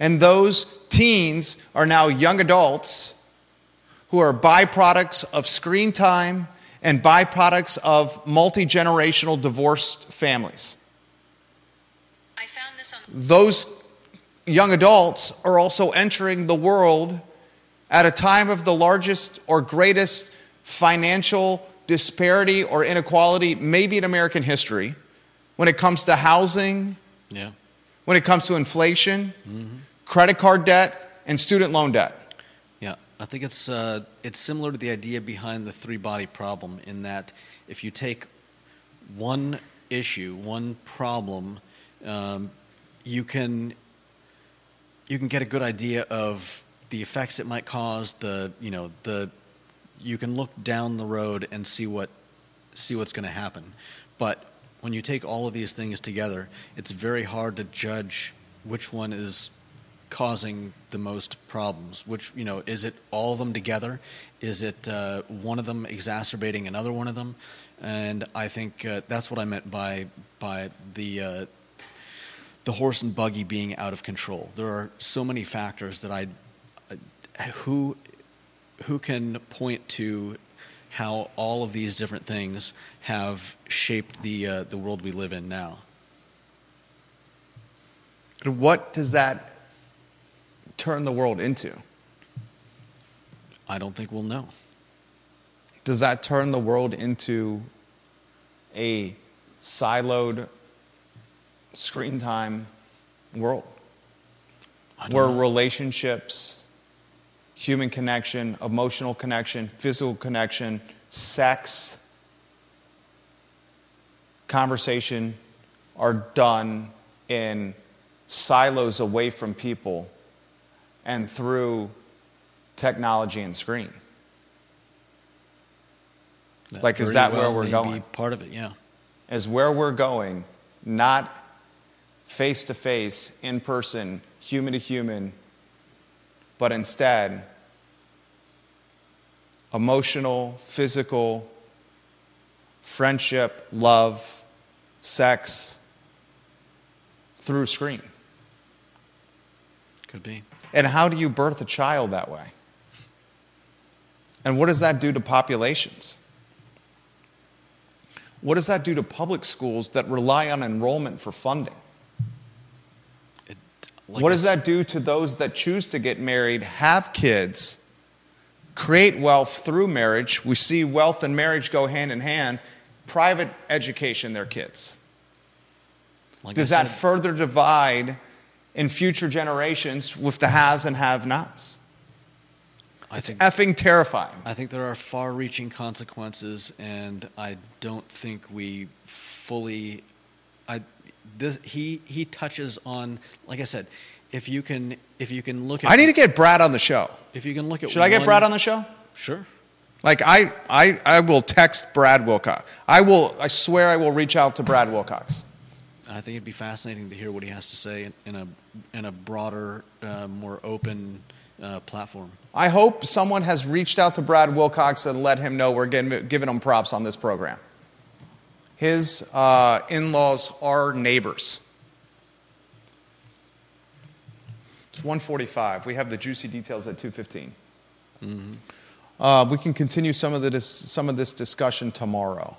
And those teens are now young adults who are byproducts of screen time and byproducts of multi generational divorced families. I found this on Those young adults are also entering the world at a time of the largest or greatest financial disparity or inequality, maybe in American history, when it comes to housing, yeah, when it comes to inflation, credit card debt, and student loan debt. yeah. I think it's uh, it's similar to the idea behind the three body problem in that if you take one issue, one problem, um, you can you can get a good idea of the effects it might cause. The you know the you can look down the road and see what see what's going to happen. But when you take all of these things together, it's very hard to judge which one is causing the most problems. Which you know is it all of them together? Is it uh, one of them exacerbating another one of them? And I think uh, that's what I meant by by the uh, the horse and buggy being out of control. There are so many factors that I, I who who can point to how all of these different things have shaped the uh, the world we live in now. And what does that turn the world into? I don't think we'll know. Does that turn the world into a siloed screen time world where know. relationships, human connection, emotional connection, physical connection, sex, conversation are done in silos away from people and through technology and screen. That Like, is that where we're going? Be part of it, yeah. Is where we're going, not face to face, in person, human to human, but instead emotional, physical, friendship, love, sex through screen. Could be. And how do you birth a child that way? And what does that do to populations? What does that do to public schools that rely on enrollment for funding? Like what does that do to those that choose to get married, have kids, create wealth through marriage? We see wealth and marriage go hand in hand. Private education their kids. like Does that further divide in future generations with the haves and have nots? I It's think, effing terrifying. I think there are far reaching consequences, and I don't think we fully. This, he, he touches on, like I said, if you can, if you can look at. I need to get Brad on the show. If you can look at. Should I get Brad on the show? Sure. Like I, I, I will text Brad Wilcox. I will. I swear I will reach out to Brad Wilcox. I think it'd be fascinating to hear what he has to say in, in a in a broader, uh, more open uh, platform. I hope someone has reached out to Brad Wilcox and let him know we're getting, giving him props on this program. His uh, in-laws are neighbors. It's 145. We have the juicy details at 215. Uh, we can continue some of, the some of this discussion tomorrow.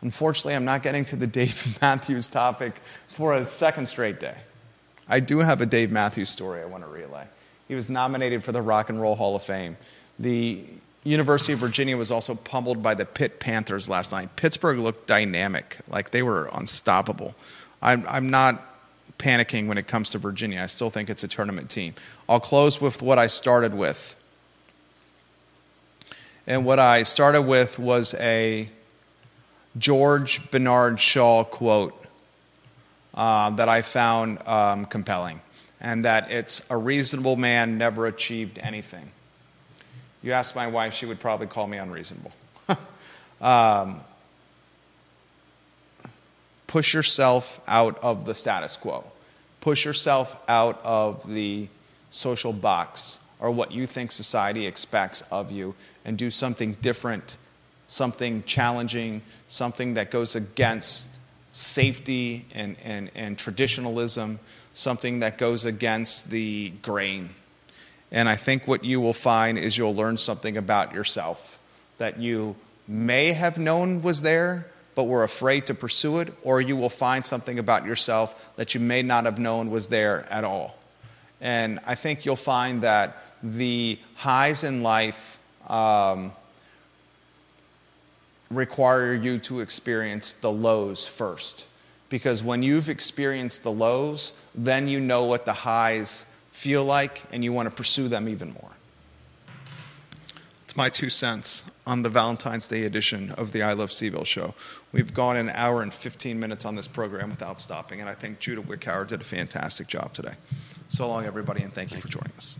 Unfortunately, I'm not getting to the Dave Matthews topic for a second straight day. I do have a Dave Matthews story I want to relay. He was nominated for the Rock and Roll Hall of Fame. The University of Virginia was also pummeled by the Pitt Panthers last night. Pittsburgh looked dynamic, like they were unstoppable. I'm, I'm not panicking when it comes to Virginia. I still think it's a tournament team. I'll close with what I started with. And what I started with was a George Bernard Shaw quote uh, that I found um, compelling, and that it's a reasonable man never achieved anything. You ask my wife, she would probably call me unreasonable. um, push yourself out of the status quo, push yourself out of the social box or what you think society expects of you, and do something different, something challenging, something that goes against safety and, and, and traditionalism, something that goes against the grain. And I think what you will find is you'll learn something about yourself that you may have known was there, but were afraid to pursue it, or you will find something about yourself that you may not have known was there at all. And I think you'll find that the highs in life um, require you to experience the lows first. Because when you've experienced the lows, then you know what the highs feel like and you want to pursue them even more. It's my two cents on the Valentine's Day edition of the I Love CVille show. We've gone an hour and 15 minutes on this program without stopping, and I think Judah Wickhauer did a fantastic job today. So long, everybody, and thank you for joining us.